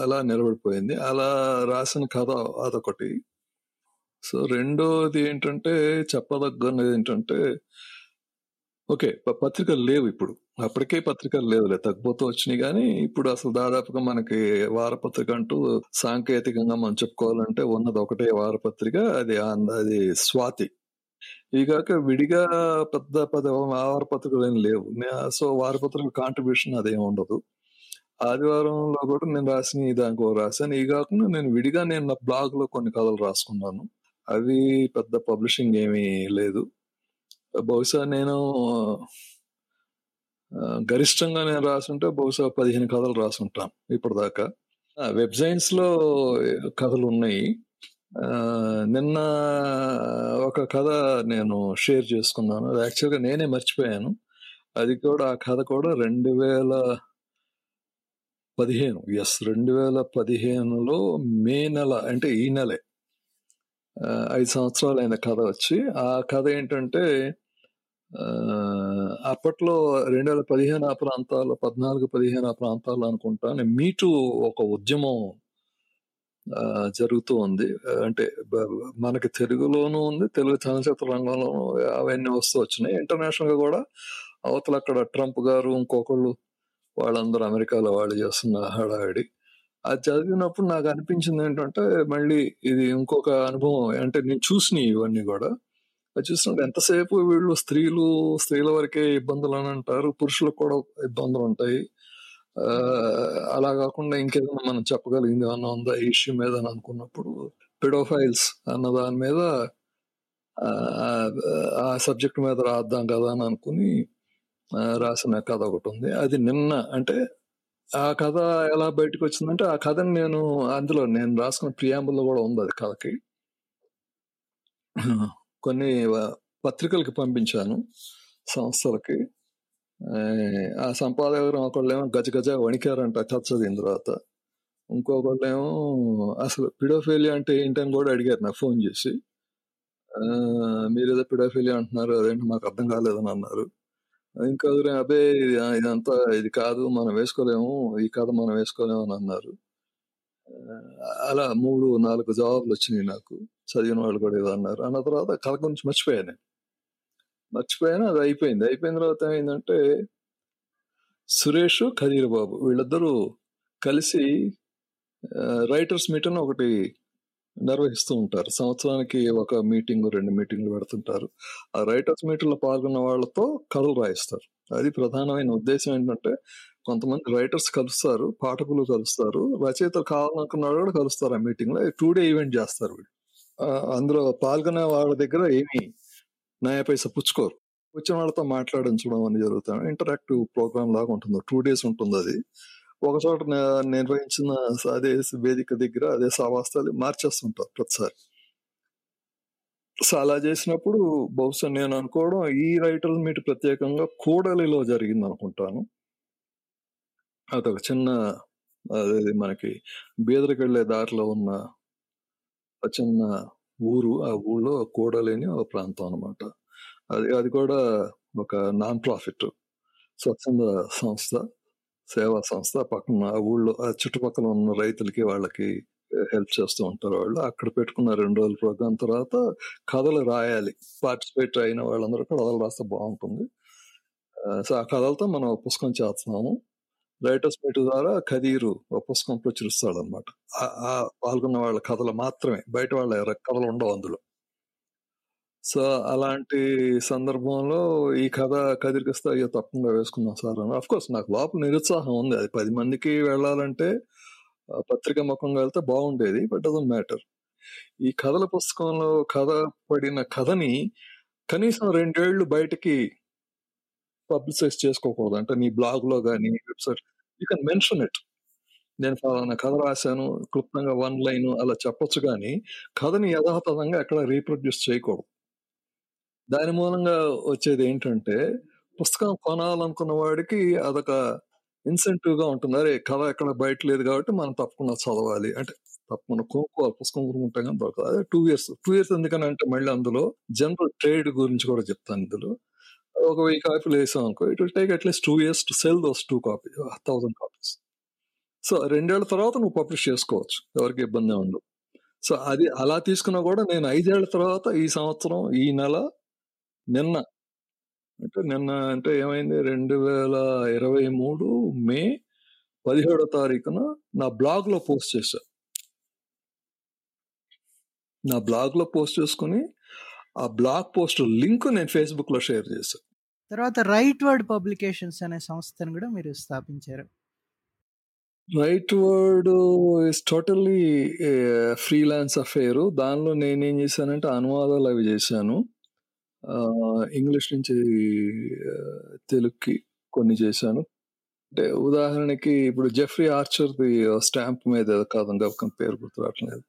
అలా నిలబడిపోయింది. అలా రాసిన కథ అదొకటి. సో రెండోది ఏంటంటే చెప్పదగ్గనది ఏంటంటే ఓకే పత్రికలు లేవు ఇప్పుడు. అప్పటికే పత్రికలు లేవులే తగ్గిపోతూ వచ్చినాయి కానీ ఇప్పుడు అసలు దాదాపుగా మనకి వారపత్రిక అంటూ సాంకేతికంగా మనం చెప్పుకోవాలంటే ఉన్నది ఒకటే వారపత్రిక అది అది స్వాతి. ఇవి కాక విడిగా పెద్ద పెద్ద వారపత్రికలు ఏం లేవు. సో వారపత్రిక కాంట్రిబ్యూషన్ అదేం ఉండదు. ఆదివారంలో కూడా నేను రాసిన దానికి రాశాను. ఈ కాకుండా నేను విడిగా నేను నా బ్లాగ్లో కొన్ని కథలు రాసుకున్నాను. అవి పెద్ద పబ్లిషింగ్ ఏమీ లేదు. బహుశా నేను గరిష్టంగా నేను రాసుంటే బహుశా పదిహేను కథలు రాసుంటాను ఇప్పటిదాకా. వెబ్సైట్స్లో కథలు ఉన్నాయి నిన్న ఒక కథ నేను షేర్ చేసుకున్నాను. అది యాక్చువల్గా నేనే మర్చిపోయాను. అది కూడా ఆ కథ కూడా రెండు వేల పదిహేను. ఎస్ రెండు వేల పదిహేనులో మే నెల అంటే ఈ నెలే. ఐదు ఐదు సంవత్సరాలైన కథ వచ్చి. ఆ కథ ఏంటంటే అప్పట్లో రెండు వేల పదిహేను ఆ ప్రాంతాల్లో పద్నాలుగు పదిహేను ఆ ప్రాంతాల్లో అనుకుంటా మీటు ఒక ఉద్యమం జరుగుతూ ఉంది. అంటే మనకి తెలుగులోనూ ఉంది తెలుగు చలనచిత్ర రంగంలోనూ అవన్నీ వస్తూ వచ్చినాయి. ఇంటర్నేషనల్గా కూడా అవతల అక్కడ ట్రంప్ గారు ఇంకొకళ్ళు వాళ్ళందరూ అమెరికాలో వాళ్ళు చేస్తున్న హడావిడి. అది చదివినప్పుడు నాకు అనిపించింది ఏంటంటే మళ్ళీ ఇది ఇంకొక అనుభవం. అంటే నేను చూసిన ఇవన్నీ కూడా. అది చూసినప్పుడు ఎంతసేపు వీళ్ళు స్త్రీలు స్త్రీల వరకే ఇబ్బందులు అని అంటారు పురుషులకు కూడా ఇబ్బందులు ఉంటాయి. ఆ, అలా కాకుండా ఇంకేదైనా మనం చెప్పగలిగింది ఏమన్నా ఉందా? ఈ ఇష్యూ మీద అని అనుకున్నప్పుడు పెడోఫైల్స్ అన్న దాని మీద ఆ, సబ్జెక్ట్ మీద రాద్దాం కదా అని అనుకుని రాసిన కథ ఒకటి ఉంది. అది నిన్న అంటే ఆ కథ ఎలా బయటకు వచ్చిందంటే ఆ కథని నేను అందులో నేను రాసుకున్న ప్రియాంబుల్లో కూడా ఉంది అది కథకి. కొన్ని పత్రికలకి పంపించాను సంస్థలకి. ఆ, సంపాదకరం సంపాదకులు ఒకళ్ళేమో గజ గజ వణికారంట కథ చదివిన తర్వాత. ఇంకొకళ్ళేమో అసలు పిడోఫేలియా అంటే ఏంటని కూడా అడిగారు నాకు ఫోన్ చేసి. మీరు ఏదో పిడోఫిలియా అంటున్నారు అదేంటి మాకు అర్థం కాలేదని అన్నారు. ఇంకా అదే ఇది ఇదంతా ఇది కాదు మనం వేసుకోలేము ఈ కథ మనం వేసుకోలేము అని అన్నారు. ఆ, అలా మూడు నాలుగు జవాబులు వచ్చినాయి నాకు. చదివిన వాళ్ళు కూడా ఏదో అన్నారు. అన్న తర్వాత కథ గురించి మర్చిపోయాను నేను. మర్చిపోయాను అది అయిపోయింది. అయిపోయిన తర్వాత ఏమైందంటే సురేష్ ఖదీర్ బాబు వీళ్ళిద్దరూ కలిసి రైటర్స్ మీట్ అని ఒకటి నిర్వహిస్తూ ఉంటారు. సంవత్సరానికి ఒక మీటింగ్ రెండు మీటింగ్లు పెడుతుంటారు. ఆ రైటర్స్ మీటింగ్లో పాల్గొన్న వాళ్ళతో కథలు రాయిస్తారు. అది ప్రధానమైన ఉద్దేశం ఏంటంటే కొంతమంది రైటర్స్ కలుస్తారు పాఠకులు కలుస్తారు రచయితలు కావాలనుకున్న వాళ్ళు కూడా కలుస్తారు ఆ మీటింగ్లో టూ డే ఈవెంట్ చేస్తారు వీళ్ళు. అందులో పాల్గొనే వాళ్ళ దగ్గర ఏమీ నయా పుచ్చుకోరు. వచ్చిన వాళ్ళతో మాట్లాడించడం అని జరుగుతుంది ఇంటరాక్టివ్ ప్రోగ్రామ్ లాగా ఉంటుంది. టూ డేస్ ఉంటుంది అది. ఒక చోట నిర్వహించిన అదే వేదిక దగ్గర అదే సావాస్తాలు మార్చేస్తుంటారు ప్రతిసారి. సో అలా చేసినప్పుడు బహుశా నేను అనుకోవడం ఈ రైటర్ మీట్ ప్రత్యేకంగా కూడలిలో జరిగింది అనుకుంటాను. అదొక చిన్న అదే మనకి బీదరికి వెళ్ళే దారిలో ఉన్న ఒక చిన్న ఊరు ఆ ఊళ్ళో కూడలేని ఒక ప్రాంతం అనమాట అది అది కూడా ఒక నాన్ ప్రాఫిట్ స్వచ్ఛంద సంస్థ. సేవా సంస్థ పక్కన ఊళ్ళో ఆ చుట్టుపక్కల ఉన్న రైతులకి వాళ్ళకి హెల్ప్ చేస్తూ ఉంటారు వాళ్ళు. అక్కడ పెట్టుకున్న రెండు రోజుల ప్రోగ్రాం తర్వాత కథలు రాయాలి. పార్టిసిపేట్ అయిన వాళ్ళందరూ కథలు రాస్తే బాగుంటుంది. సో ఆ కథలతో మనం పుస్తకం చేస్తున్నాము. రైటర్స్ మీట్ ద్వారా ఖదీరు ఒక పుస్తకం ప్రచురిస్తాడు అనమాట పాల్గొన్న వాళ్ళ కథలు మాత్రమే. బయట వాళ్ళ కథలు ఉండవు అందులో. సో అలాంటి సందర్భంలో ఈ కథ కదిరికిస్తే అయ్యో తప్పకుండా వేసుకుందాం సార్ అని. కోర్స్ నాకు లోపల నిరుత్సాహం ఉంది. అది పది మందికి వెళ్ళాలంటే పత్రిక ముఖంగా వెళ్తే బాగుండేది బట్ డజంట్ మ్యాటర్. ఈ కథల పుస్తకంలో కథ పడిన కథని కనీసం రెండేళ్ళు బయటకి పబ్లిసైజ్ చేసుకోకూడదు. అంటే నీ బ్లాగ్లో కానీ website you can mention it. నేను ఫలానా కథ రాశాను క్లుప్తంగా వన్ లైన్ అలా చెప్పొచ్చు కానీ కథని యథాతథంగా ఎక్కడ రీప్రొడ్యూస్ చేయకూడదు. దాని మూలంగా వచ్చేది ఏంటంటే పుస్తకం కొనాలనుకున్న వాడికి అదొక ఇన్సెంటివ్గా ఉంటుంది. అరే కథ ఎక్కడ బయట లేదు కాబట్టి మనం తప్పకుండా చదవాలి. అంటే తప్పకుండా కొనుక్కోవాలి. పుస్తకం కొనుక్కుంటే కానీ దొరకదు. అదే టూ ఇయర్స్ టూ ఇయర్స్ ఎందుకని అంటే మళ్ళీ అందులో జనరల్ ట్రేడ్ గురించి కూడా చెప్తాను ఇందులో. ఒక వెయ్యి కాపీలు వేసాం అనుకో it will take at least two years to sell those two copy thousand copies so రెండేళ్ళ తర్వాత నువ్వు పబ్లిష్ చేసుకోవచ్చు. ఎవరికి ఇబ్బంది ఉండదు. సో అది అలా తీసుకున్నా కూడా నేను ఐదేళ్ళ తర్వాత ఈ సంవత్సరం ఈ నెల నిన్న. అంటే నిన్న అంటే ఏమైంది? రెండు వేల ఇరవై మూడు మే పదిహేడో తారీఖున నా బ్లాగ్లో పోస్ట్ చేశా. నా బ్లాగ్లో పోస్ట్ చేసుకుని ఆ బ్లాగ్ పోస్ట్ లింక్ నేను ఫేస్బుక్లో షేర్ చేశాను తర్వాత రైట్ వర్డ్ పబ్లికేషన్స్ అనే సంస్థను కూడా మీరు స్థాపించారు. Right word is totally freelance affair. దానిలో నేనేం చేశానంటే అనువాదాలు అవి చేశాను. ఇంగ్లీష్ నుంచి తెలుగుకి కొన్ని చేశాను. అంటే ఉదాహరణకి ఇప్పుడు జెఫ్రీ ఆర్చర్ ది స్టాంప్ మీద ఏదో కాదండి ఒక పేరు గుర్తు రావట్లేదు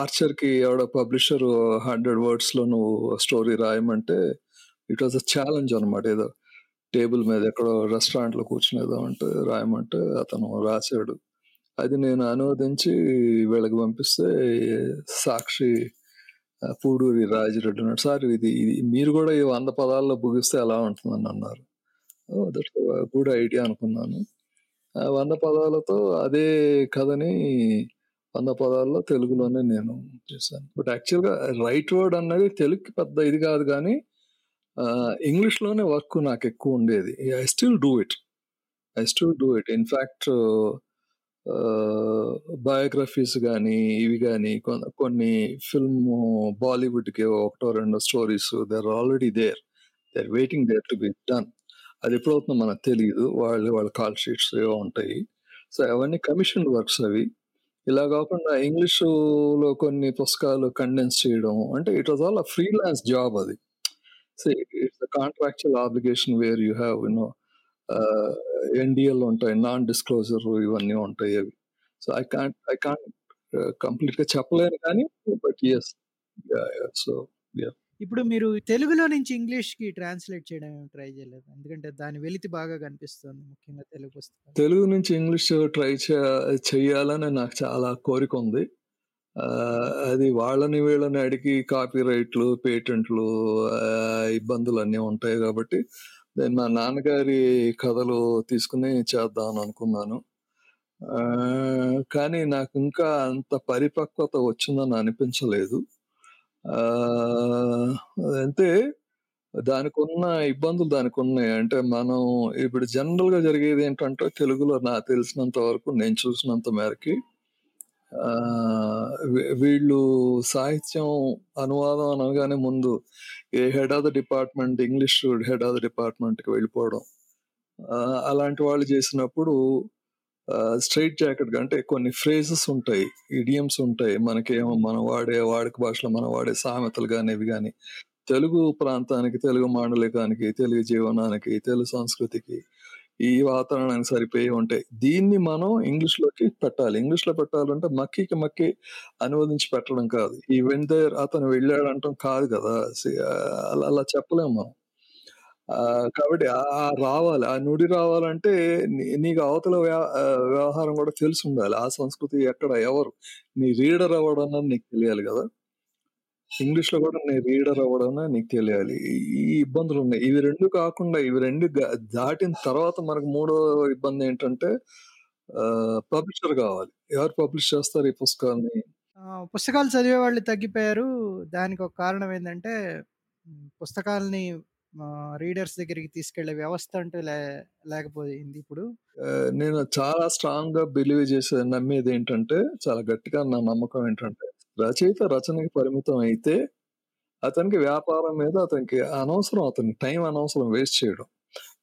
ఆర్చర్కి ఎవడో పబ్లిషర్ హండ్రెడ్ వర్డ్స్లో నువ్వు స్టోరీ రాయమంటే ఇట్ వాజ్ అ ఛాలెంజ్ అనమాట ఏదో టేబుల్ మీద ఎక్కడో రెస్టారెంట్లో కూర్చునేదో అంటే రాయమంటే అతను రాశాడు. అది నేను అనువదించి వీళ్ళకి పంపిస్తే సాక్షి పూడూరి రాజిరెడ్డి అన్నాడు సార్ ఇది ఇది మీరు కూడా ఈ వంద పదాల్లో ముగిస్తే ఎలా ఉంటుందని అన్నారు. దట్ గుడ్ ఐడియా అనుకున్నాను. ఆ వంద పదాలతో అదే కథని వంద పదాల్లో తెలుగులోనే నేను చేశాను. బట్ యాక్చువల్గా రైట్ వర్డ్ అన్నది తెలుగుకి పెద్ద ఇది కాదు కానీ ఇంగ్లీష్లోనే వర్క్ నాకు ఎక్కువ ఉండేది. I still do it. I still do it. In fact biographies కానీ ఇవి కానీ కొన్ని ఫిల్మ్ బాలీవుడ్కి ఒకటో రెండో stories they're already there. They're waiting there to be done. అది ఎప్పుడవుతుందో మనకు తెలియదు వాళ్ళు వాళ్ళ కాల్ షీట్స్ ఏవో ఉంటాయి. సో అవన్నీ కమిషన్ వర్క్స్ అవి. ఇలా కాకుండా ఇంగ్లీషులో కొన్ని పుస్తకాలు కండెన్స్ చేయడం అంటే it was all a freelance job అది. So it's contractual obligation where you have you know NDL ఉంటాయి నాన్ డిస్క్లోజర్ ఇవన్నీ ఉంటాయి అవి. So I can't I can't కంప్లీట్గా చెప్పలేను కానీ బట్ ఎస్ సో ఇప్పుడు మీరు తెలుగులో నుంచి ఇంగ్లీష్కి ట్రాన్స్లేట్ చేయడం ట్రై చేయలేదు? ఎందుకంటే దాని వెలితి బాగా కనిపిస్తుంది ముఖ్యంగా తెలుగు పుస్తకాలు. తెలుగు నుంచి ఇంగ్లీష్ ట్రై చేయాలని నాకు చాలా కోరిక ఉంది. అది వాళ్ళని వీళ్ళని అడిగి కాపీ రైట్లు పేటెంట్లు ఇబ్బందులు అన్నీ ఉంటాయి కాబట్టి నేను మా నాన్నగారి కథలు తీసుకుని చేద్దాం అనుకున్నాను. కానీ నాకు ఇంకా అంత పరిపక్వత వచ్చిందని అనిపించలేదు. అంటే దానికి ఉన్న ఇబ్బందులు దానికి ఉన్నాయి అంటే మనం ఇప్పుడు జనరల్గా జరిగేది ఏంటంటే తెలుగులో నాకు తెలిసినంత వరకు నేను చూసినంత మేరకి వీళ్ళు సాహిత్యం అనువాదం అనగానే ముందు a head of the department English head of the డిపార్ట్మెంట్కి వెళ్ళిపోవడం. అలాంటి వాళ్ళు చేసినప్పుడు స్ట్రైట్ జాకెట్ అంటే కొన్ని ఫ్రేజెస్ ఉంటాయి ఇడియమ్స్ ఉంటాయి. మనకేమో మనం వాడే వాడుక భాషలో మనం వాడే సామెతలు కానీ ఇవి కానీ తెలుగు ప్రాంతానికి తెలుగు మాండలికానికి తెలుగు జీవనానికి తెలుగు సంస్కృతికి ఈ వాతావరణానికి సరిపోయి ఉంటాయి. దీన్ని మనం ఇంగ్లీష్లోకి పెట్టాలి. ఇంగ్లీష్లో పెట్టాలంటే మక్కీకి మక్కి అనువదించి పెట్టడం కాదు. ఈ వెందర్ అతను వెళ్ళాడు అంటాం కాదు. కదా అలా అలా చెప్పలేము మనం. కాబట్టి ఆ రావాలి. ఆ నుడి రావాలంటే నీకు అవతల వ్యవహారం కూడా తెలిసి ఉండాలి. ఆ సంస్కృతి ఎక్కడ ఎవరు? నీ రీడర్ అవ్వడం నీకు తెలియాలి కదా. ఇంగ్లీష్లో కూడా నేను రీడర్ అవ్వడం నీకు తెలియాలి. ఈ ఇబ్బందులు ఉన్నాయి. ఇవి రెండు కాకుండా ఇవి రెండు దాటిన తర్వాత మనకు మూడో ఇబ్బంది ఏంటంటే పబ్లిషర్ కావాలి. ఎవరు పబ్లిష్ చేస్తారు ఈ పుస్తకాన్ని పుస్తకాలు చదివే వాళ్ళు తగ్గిపోయారు. దానికి ఒక కారణం ఏంటంటే పుస్తకాలని రీడర్స్ దగ్గరికి తీసుకెళ్ళే వ్యవస్థ అంటూ లేకపోయింది ఇప్పుడు. నేను చాలా స్ట్రాంగ్గా బిలీవ్ చేసే నమ్మేది ఏంటంటే చాలా గట్టిగా నా నమ్మకం ఏంటంటే రచయిత రచనకి పరిమితం అయితే అతనికి వ్యాపారం మీద అతనికి అనవసరం అతనికి టైం అనవసరం వేస్ట్ చేయడం.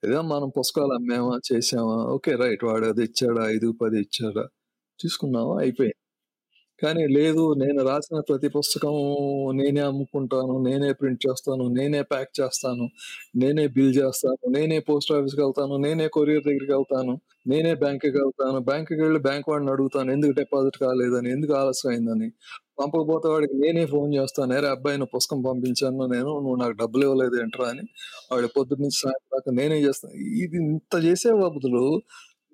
ఏదో మనం పుస్తకాలు అమ్మామా చేసామా ఓకే రైట్ వాడు అది ఇచ్చాడా ఐదు పది ఇచ్చాడా తీసుకున్నావా అయిపోయింది. కానీ లేదు నేను రాసిన ప్రతి పుస్తకం నేనే అమ్ముకుంటాను నేనే ప్రింట్ చేస్తాను నేనే ప్యాక్ చేస్తాను నేనే బిల్ చేస్తాను నేనే పోస్ట్ ఆఫీస్కి వెళ్తాను నేనే కొరియర్ దగ్గరికి వెళ్తాను నేనే బ్యాంక్కి వెళ్తాను బ్యాంక్కి వెళ్ళి బ్యాంక్ వాడిని అడుగుతాను ఎందుకు డిపాజిట్ కాలేదని ఎందుకు ఆలస్యం అయిందని. పంపకపోతే వాడికి నేనే ఫోన్ చేస్తాను నేరే అబ్బాయిని పుస్తకం పంపించాను నేను నువ్వు నాకు డబ్బులు ఇవ్వలేదు ఏంట్రా అని. వాడి పొద్దున్న నుంచి సాయంత్రం దాకా నేనే చేస్తాను ఇది ఇంత చేసే బదులు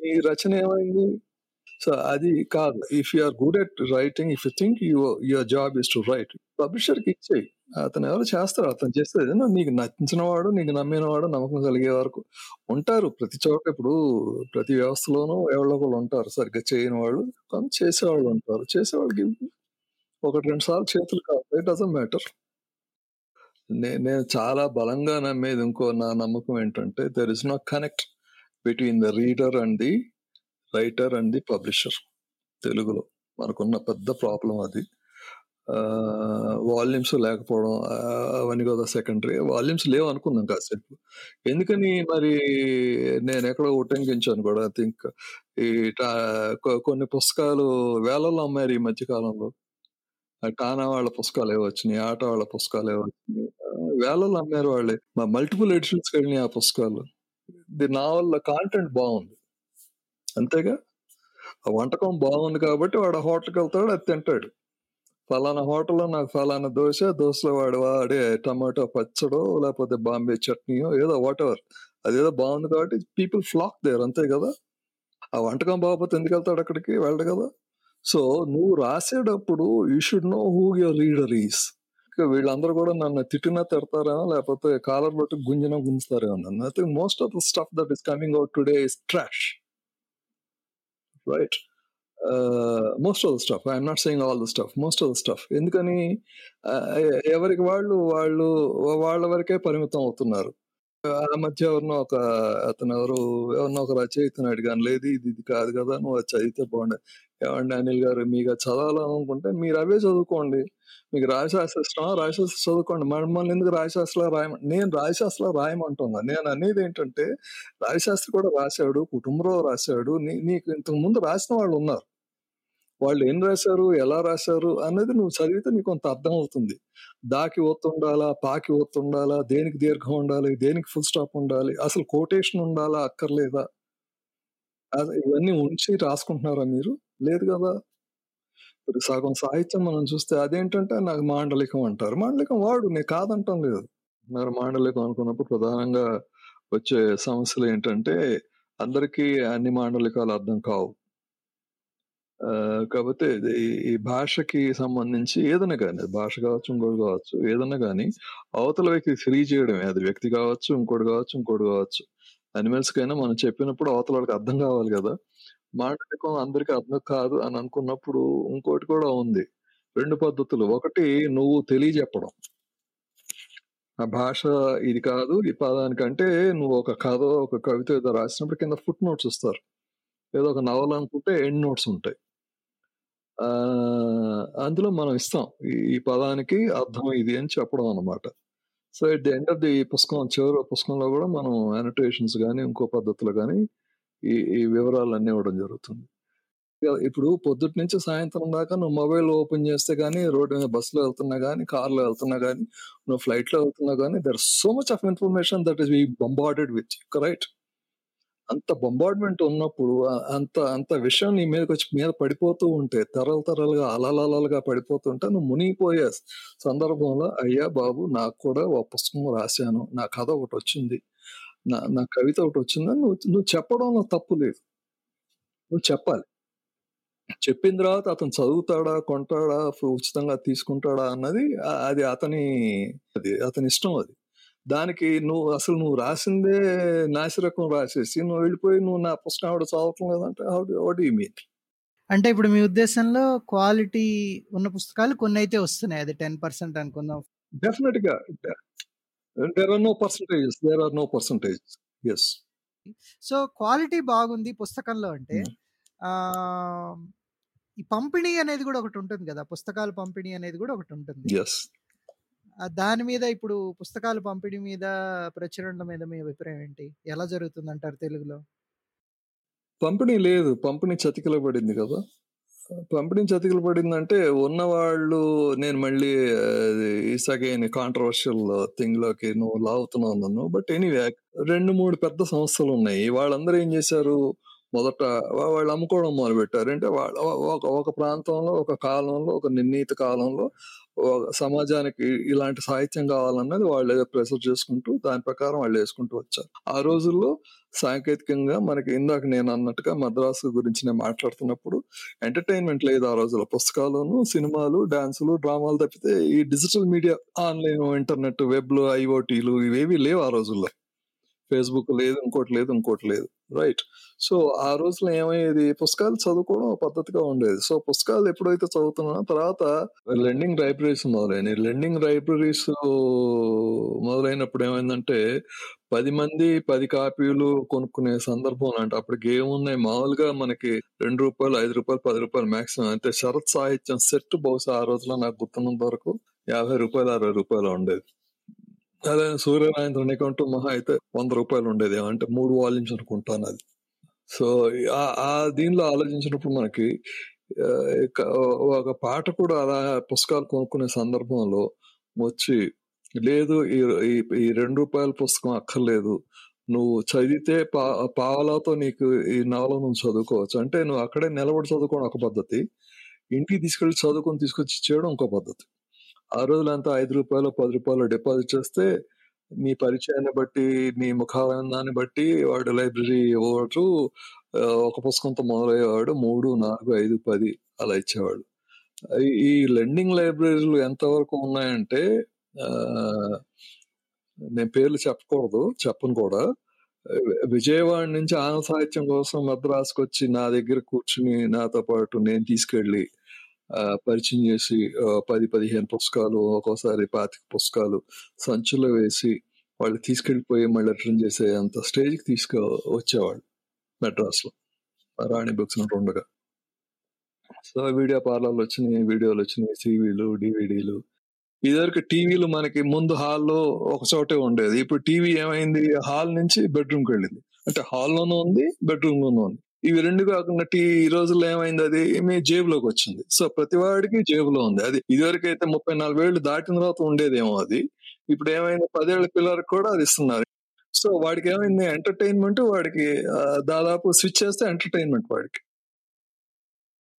ఈ రచన ఏమైంది? సో అది కాదు. If you are good at writing if you think you your job is to write పబ్లిషర్కి ఇచ్చేయి. అతను ఎవరు చేస్తారు అతను చేస్తే నీకు నచ్చిన వాడు నీకు నమ్మిన వాడు నమ్మకం కలిగే వరకు ఉంటారు. ప్రతి చోట ఇప్పుడు ప్రతి వ్యవస్థలోనూ ఎవరో ఒకళ్ళు ఉంటారు. సరిగ్గా చేయని వాళ్ళు కొంత చేసేవాళ్ళు ఉంటారు. చేసేవాళ్ళకి ఒకటి రెండు సార్లు చేతులు కాదు ఇట్ డజంట్ మ్యాటర్ నేను చాలా బలంగా నమ్మేది ఇంకో నా నమ్మకం ఏంటంటే there is no connect between the reader and the writer and the publisher తెలుగులో. మనకున్న పెద్ద ప్రాబ్లం అది. వాల్యూమ్స్ లేకపోవడం అవన్నీ కదా సెకండరీ. వాల్యూమ్స్ లేవు అనుకున్నాం కాసేపు. ఎందుకని మరి నేను ఎక్కడో ఉటంకించాను కూడా ఐ థింక్. ఈ కొన్ని పుస్తకాలు వేలలో అమ్మారు ఈ మధ్య కాలంలో. టానా వాళ్ళ పుస్తకాలు ఏవో వచ్చినాయి ఆట వాళ్ళ పుస్తకాలు ఏవో వచ్చినాయి. వేలలో అమ్మారు వాళ్ళే. మల్టిపుల్ ఎడిషన్స్ వెళ్ళినాయి ఆ పుస్తకాలు. ది నావల్ కాంటెంట్ బాగుంది. అంతేగా? ఆ వంటకం బాగుంది కాబట్టి వాడు హోటల్కి వెళ్తాడు అది తింటాడు. ఫలానా హోటల్లో నాకు ఫలానా దోశ దోశలో వాడు వాడే టమాటో పచ్చడో లేకపోతే బాంబే చట్నీయో ఏదో వాటెవర్ అదేదో బాగుంది కాబట్టి పీపుల్ ఫ్లాక్ దేర్ అంతే కదా? ఆ వంటకం బాగపోతే ఎందుకు వెళ్తాడు అక్కడికి? వెళ్ళడు కదా? సో నువ్వు రాసేటప్పుడు you should know who your reader is వీళ్ళందరూ కూడా నన్ను తిట్టినా తిడతారేమో లేకపోతే కాలర్ బట్టి గుంజినా గుంజుతారేమో నన్ను. I think most of the stuff that is coming out today is trash right most of the stuff I'm not saying all the stuff most of the stuff ఎందుకని? ఎవరికి వాళ్ళు వాళ్ళు వాళ్ళ వరకే పరిమితం అవుతున్నారు. ఆ మధ్య ఎవరినో ఒక అతను ఎవరు ఎవరినో ఒక రచయితను అడిగాను. లేదు ఇది ఇది కాదు కదా! నువ్వు అది చదివితే బాగుండదు ఏమండి అనిల్ గారు మీకు చదవాలనుకుంటే మీరు అవే చదువుకోండి. మీకు రాజశాస్త్రం ఇష్టమా? రాజశాస్త్రం చదువుకోండి. మమ్మల్ని ఎందుకు రాజశాస్త్రంలో రాయమని నేను రాజశాస్త్రంలో రాయమంటున్నా. నేను అనేది ఏంటంటే రాజశాస్త్రి కూడా రాశాడు. కుటుంబరావు రాశాడు. నీ నీకు ఇంతకు ముందు రాసిన వాళ్ళు ఉన్నారు. వాళ్ళు ఏం రాశారు? ఎలా రాశారు? అనేది నువ్వు చదివితే నీకు కొంత అర్థం అవుతుంది దాకి ఒత్తుండాలా? పాకి ఒత్తుండాలా? దేనికి దీర్ఘం ఉండాలి? దేనికి ఫుల్ స్టాప్ ఉండాలి? అసలు కోటేషన్ ఉండాలా? అక్కర్లేదా? ఇవన్నీ ఉంచి రాసుకుంటున్నారా మీరు? లేదు కదా ఇప్పుడు సగం సాహిత్యం మనం చూస్తే అదేంటంటే నాకు మాండలికం అంటారు. మాండలికం వాడు నేను కాదంటం లేదు. మరి మాండలికం అనుకున్నప్పుడు ప్రధానంగా వచ్చే సమస్యలు ఏంటంటే అందరికీ అన్ని మాండలికాలు అర్థం కావు. ఆహ్, ఈ భాషకి సంబంధించి ఏదైనా కానీ భాష కావచ్చు, ఇంకోటి కావచ్చు. ఏదైనా కానీ అవతల వ్యక్తికి తెలియజేయడమే. అది వ్యక్తి కావచ్చు, ఇంకోటి కావచ్చు, ఇంకోటి కావచ్చు. అనిమల్స్కైనా మనం చెప్పినప్పుడు అవతల వాళ్ళకి అర్థం కావాలి కదా మాండలికం అందరికి అర్థం కాదు అని అనుకున్నప్పుడు ఇంకోటి కూడా ఉంది. రెండు పద్ధతులు. ఒకటి నువ్వు తెలియజెప్పడం. ఆ భాష ఇది కాదు. ఈ పదానికంటే నువ్వు ఒక కథో, ఒక కవిత ఏదో రాసినప్పుడు కింద ఫుట్ నోట్స్ ఇస్తారు. ఏదో ఒక నవల అనుకుంటే ఎండ్ నోట్స్ ఉంటాయి. అందులో మనం ఇస్తాం. ఈ పదానికి అర్థం ఇది అని చెప్పడం అన్నమాట. So, at the end of the పుస్తకం చివరి పుస్తకంలో కూడా మనం అనోటేషన్స్ కానీ ఇంకో పద్ధతులు కానీ ఈ ఈ వివరాలన్నీ ఇవ్వడం జరుగుతుంది. ఇప్పుడు పొద్దుటి నుంచి సాయంత్రం దాకా నువ్వు మొబైల్ ఓపెన్ చేస్తే కానీ రోడ్డు మీద బస్సులో వెళ్తున్నా కానీ కార్‌లో వెళ్తున్నా కానీ నువ్వు ఫ్లైట్‌లో వెళ్తున్నా కానీ there so much of information that is be bombarded with right? అంత బొంబార్డ్‌మెంట్ ఉన్నప్పుడు అంత అంత విషయం నీ మీదకొచ్చి మీద పడిపోతూ ఉంటే తరలు తరలుగా అలలలలుగా పడిపోతుంటే నువ్వు మునిగిపోయే సందర్భంలో అయ్యా బాబు నాకు కూడా ఒక పుస్తకం రాశాను. నా కథ ఒకటి వచ్చింది నా నా కవిత ఒకటొచ్చిందని నువ్వు నువ్వు చెప్పడంలో తప్పు లేదు. నువ్వు చెప్పాలి. చెప్పిన తర్వాత అతను చదువుతాడా? కొంటాడా? ఉచితంగా తీసుకుంటాడా? అన్నది అది అతని అది అతని ఇష్టం అది. దానికి నువ్వు అసలు నువ్వు రాసిందే నాసిరకం రాసేసి నువ్వు వెళ్ళిపోయి నువ్వు నా పుస్తకం ఎవడు చదవటం లేదంటే వాట్ డు యూ మీన్? అంటే ఇప్పుడు మీ ఉద్దేశంలో క్వాలిటీ ఉన్న పుస్తకాలు కొన్నైతే వస్తున్నాయి. అది 10% అనుకుందాం. డెఫినిట్‌గా. There are no percentages. There are no percentages. Yes. So, quality బాగుంది పుస్తకంలో అంటే. ఆహ్, ఈ పంపిణీ అనేది గూడా ఒకటుంటుంది గదా! పుస్తకాల పంపిణీ అనేది ఒకటుంటుంది. యెస్. ఆహ్, దాని మీద ఇప్పుడు పుస్తకాల పంపిణీ మీద, ప్రచురణల మీద మీ అభిప్రాయం ఏంటి? ఎలా జరుగుతుందంటారు తెలుగులో? పంపిణీ లేదు. పంపిణీ చతికిల పడింది కదా! పంపిణీ చతికిలు పడిందంటే ఉన్నవాళ్ళు నేను మళ్ళీ అది కాంట్రవర్షియల్ థింగ్ కాంట్రోవర్షియల్ నువ్వు లాగుతున్నావు నన్ను. బట్ ఎనీవే 2, 3 పెద్ద సంస్థలు ఉన్నాయి వాళ్ళందరూ ఏం చేశారు? మొదట వాళ్ళు అమ్ముకోవడం మొదలుపెట్టారు. అంటే వాళ్ళ ఒక ఒక ప్రాంతంలో, ఒక కాలంలో, ఒక నిర్ణీత కాలంలో సమాజానికి ఇలాంటి సాహిత్యం కావాలన్నది వాళ్ళు ఏదో ప్రెసర్ చేసుకుంటూ దాని ప్రకారం వాళ్ళు వేసుకుంటూ వచ్చారు. ఆ రోజుల్లో సాంకేతికంగా మనకి ఇందాక నేను అన్నట్టుగా మద్రాసు గురించి నేను మాట్లాడుతున్నప్పుడు ఎంటర్‌టైన్‌మెంట్ లేదు ఆ రోజుల్లో. పుస్తకాలును, సినిమాలు, డాన్సులు, డ్రామాలు తప్పితే ఈ డిజిటల్ మీడియా ఆన్‌లైన్, ఇంటర్నెట్, వెబ్‌లు, ఐఓటీలు ఇవేవి లేవు ఆ రోజుల్లో. ఫేస్‌బుక్ లేదు. ఇంకోటి లేదు. ఇంకోటి లేదు. రైట్. సో, ఆ రోజుల్లో ఏమయ్యేది పుస్తకాలు చదువుకోవడం పద్ధతిగా ఉండేది. సో, పుస్తకాలు ఎప్పుడైతే చదువుతున్నా తర్వాత లెండింగ్ లైబ్రరీస్ మొదలైనవి లెండింగ్ లైబ్రరీస్ మొదలైనప్పుడు ఏమైందంటే పది మంది పది కాపీలు కొనుక్కునే సందర్భం అంటే అప్పటికేమున్నాయి మామూలుగా మనకి రెండు రూపాయలు ఐదు రూపాయలు పది రూపాయలు మాక్సిమం అంతే. శరత్ సాహిత్యం సెట్ బహుశా ఆ రోజులో నాకు గుర్తున్నంత వరకు యాభై రూపాయలు అరవై రూపాయలు ఉండేది. అదే సూర్యనారాయణ అకౌంట్ మహా అయితే వంద రూపాయలు ఉండేది అంటే మూడు వాల్యూమ్స్ అది సో, ఆ దీనిలో ఆలోచించినప్పుడు మనకి ఒక పాట కూడా అలా పుస్తకాలు కొనుక్కునే సందర్భంలో వచ్చి లేదు ఈ ఈ ఈ రూ. 2 పుస్తకం అక్కర్లేదు. నువ్వు చదివితే పా పావలాతో నీకు ఈ నవల నువ్వు చదువుకోవచ్చు. అంటే నువ్వు అక్కడే నిలబడి చదువుకోవడం ఒక పద్ధతి. ఇంటికి తీసుకెళ్ళి చదువుకొని తీసుకొచ్చి చేయడం ఇంకో పద్ధతి. ఆ రోజులంతా ఐదు రూపాయలు పది రూపాయలు డిపాజిట్ చేస్తే నీ పరిచయాన్ని బట్టి, నీ ముఖానందాన్ని బట్టి వాడు లైబ్రరీ ఇవ్వడు. ఒక పుస్తకంతో మొదలయ్యేవాడు 3, 4, 5, 10 అలా ఇచ్చేవాడు. ఈ లెండింగ్ లైబ్రరీలు ఎంతవరకు ఉన్నాయంటే నేను పేర్లు చెప్పకూడదు. చెప్పను కూడా. విజయవాడ నుంచి ఆంగ్ల సాహిత్యం కోసం మద్రాసుకొచ్చి నా దగ్గర కూర్చుని నాతో పాటు నేను తీసుకెళ్ళి పరిచయం చేసి పది పదిహేను పుస్తకాలు ఒక్కోసారి 25 పుస్తకాలు సంచులు వేసి వాళ్ళు తీసుకెళ్ళిపోయి మళ్ళీ రిటర్న్ చేసే అంత స్టేజ్కి తీసుకు వచ్చేవాళ్ళు మెడ్రాస్లో. రాణి బుక్స్ ఉండగా. సో వీడియో పార్లర్లు వచ్చినాయి వీడియోలు వచ్చినాయి సీవీలు డివిడీలు. ఇదివరకు టీవీలు మనకి ముందు హాల్లో ఒక చోటే ఉండేది. ఇప్పుడు టీవీ ఏమైంది? హాల్ నుంచి బెడ్రూమ్కి వెళ్ళింది. అంటే హాల్లోనూ ఉంది బెడ్రూమ్లోనూ ఉంది. ఇవి రెండు కాకుండా ఈ రోజుల్లో ఏమైంది? అది మీ జేబులోకి వచ్చింది. సో ప్రతి వాడికి జేబులో ఉంది. అది ఇదివరకు అయితే ముప్పై నాలుగు ఏళ్ళు దాటిన తర్వాత ఉండేదేమో అది. ఇప్పుడు ఏమైంది? పదేళ్ళ పిల్లలకు కూడా అది ఇస్తున్నారు. సో వాడికి ఏమైంది? ఎంటర్టైన్మెంట్ వాడికి దాదాపు స్విచ్ చేస్తే ఎంటర్టైన్మెంట్ వాడికి.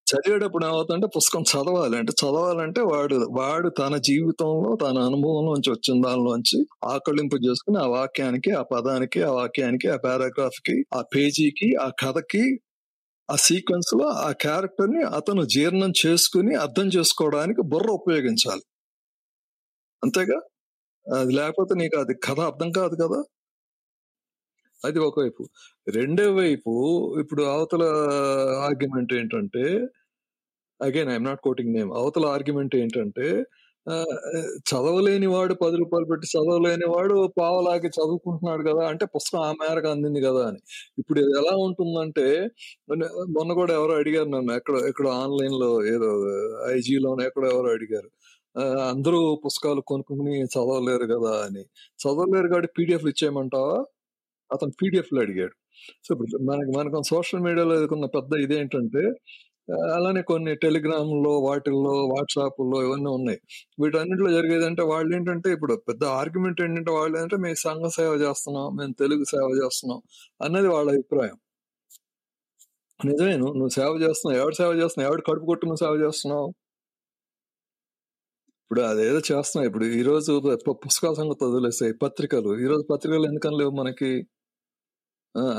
చదివేటప్పుడు ఏమవుతుందంటే పుస్తకం చదవాలి అంటే చదవాలంటే వాడు వాడు తన జీవితంలో తన అనుభవంలోంచి వచ్చిన దానిలోంచి ఆకళింపు చేసుకుని ఆ వాక్యానికి ఆ పదానికి ఆ వాక్యానికి ఆ పారాగ్రాఫ్కి ఆ పేజీకి ఆ కథకి ఆ సీక్వెన్స్లో ఆ క్యారెక్టర్ని అతను జీర్ణం చేసుకుని అర్థం చేసుకోవడానికి బుర్ర ఉపయోగించాలి. అంతేగా? అది లేకపోతే నీకు అది కథ అర్థం కాదు కదా? అది ఒకవైపు రెండో వైపు ఇప్పుడు అవతల ఆర్గ్యుమెంట్ ఏంటంటే again I'm not quoting name అవతల ఆర్గ్యుమెంట్ ఏంటంటే ఆ, చదవలేని వాడు పది రూపాయలు పెట్టి చదవలేని వాడు పావలాగి చదువుకుంటున్నాడు కదా అంటే పుస్తకం ఆ మేరకు అందింది కదా అని. ఇప్పుడు ఇది ఎలా ఉంటుందంటే మొన్న మొన్న కూడా ఎవరో అడిగారు నన్ను ఎక్కడ ఎక్కడ ఆన్లైన్లో ఏదో ఐజీలోనో ఎక్కడో ఎవరో అడిగారు. అందరూ పుస్తకాలు కొనుక్కుని చదవలేరు కదా అని. చదవలేరు కాబట్టి పీడిఎఫ్లు ఇచ్చేయమంటావా? అతను పీడిఎఫ్లో అడిగాడు. సో ఇప్పుడు మనకి మనకు సోషల్ మీడియాలో ఎదుర్కొన్న పెద్ద ఇదేంటంటే అలానే కొన్ని టెలిగ్రామ్లో వాటిల్లో వాట్సాప్లో ఇవన్నీ ఉన్నాయి. వీటన్నిటిలో జరిగేది అంటే వాళ్ళు ఏంటంటే ఇప్పుడు పెద్ద ఆర్గ్యుమెంట్ ఏంటంటే వాళ్ళు ఏంటంటే మేము సంఘ సేవ చేస్తున్నాం మేము తెలుగు సేవ చేస్తున్నాం అన్నది వాళ్ళ అభిప్రాయం. నిజమే నువ్వు నువ్వు సేవ చేస్తున్నావు ఎవడు సేవ చేస్తున్నావు ఎవడు కడుపు కొట్టు నువ్వు సేవ చేస్తున్నావు? ఇప్పుడు అదేదో చేస్తున్నావు ఇప్పుడు ఈ రోజు పుస్తకాల సంగతి వదిలేసాయి. పత్రికలు. ఈ రోజు పత్రికలు ఎందుకని లేవు మనకి?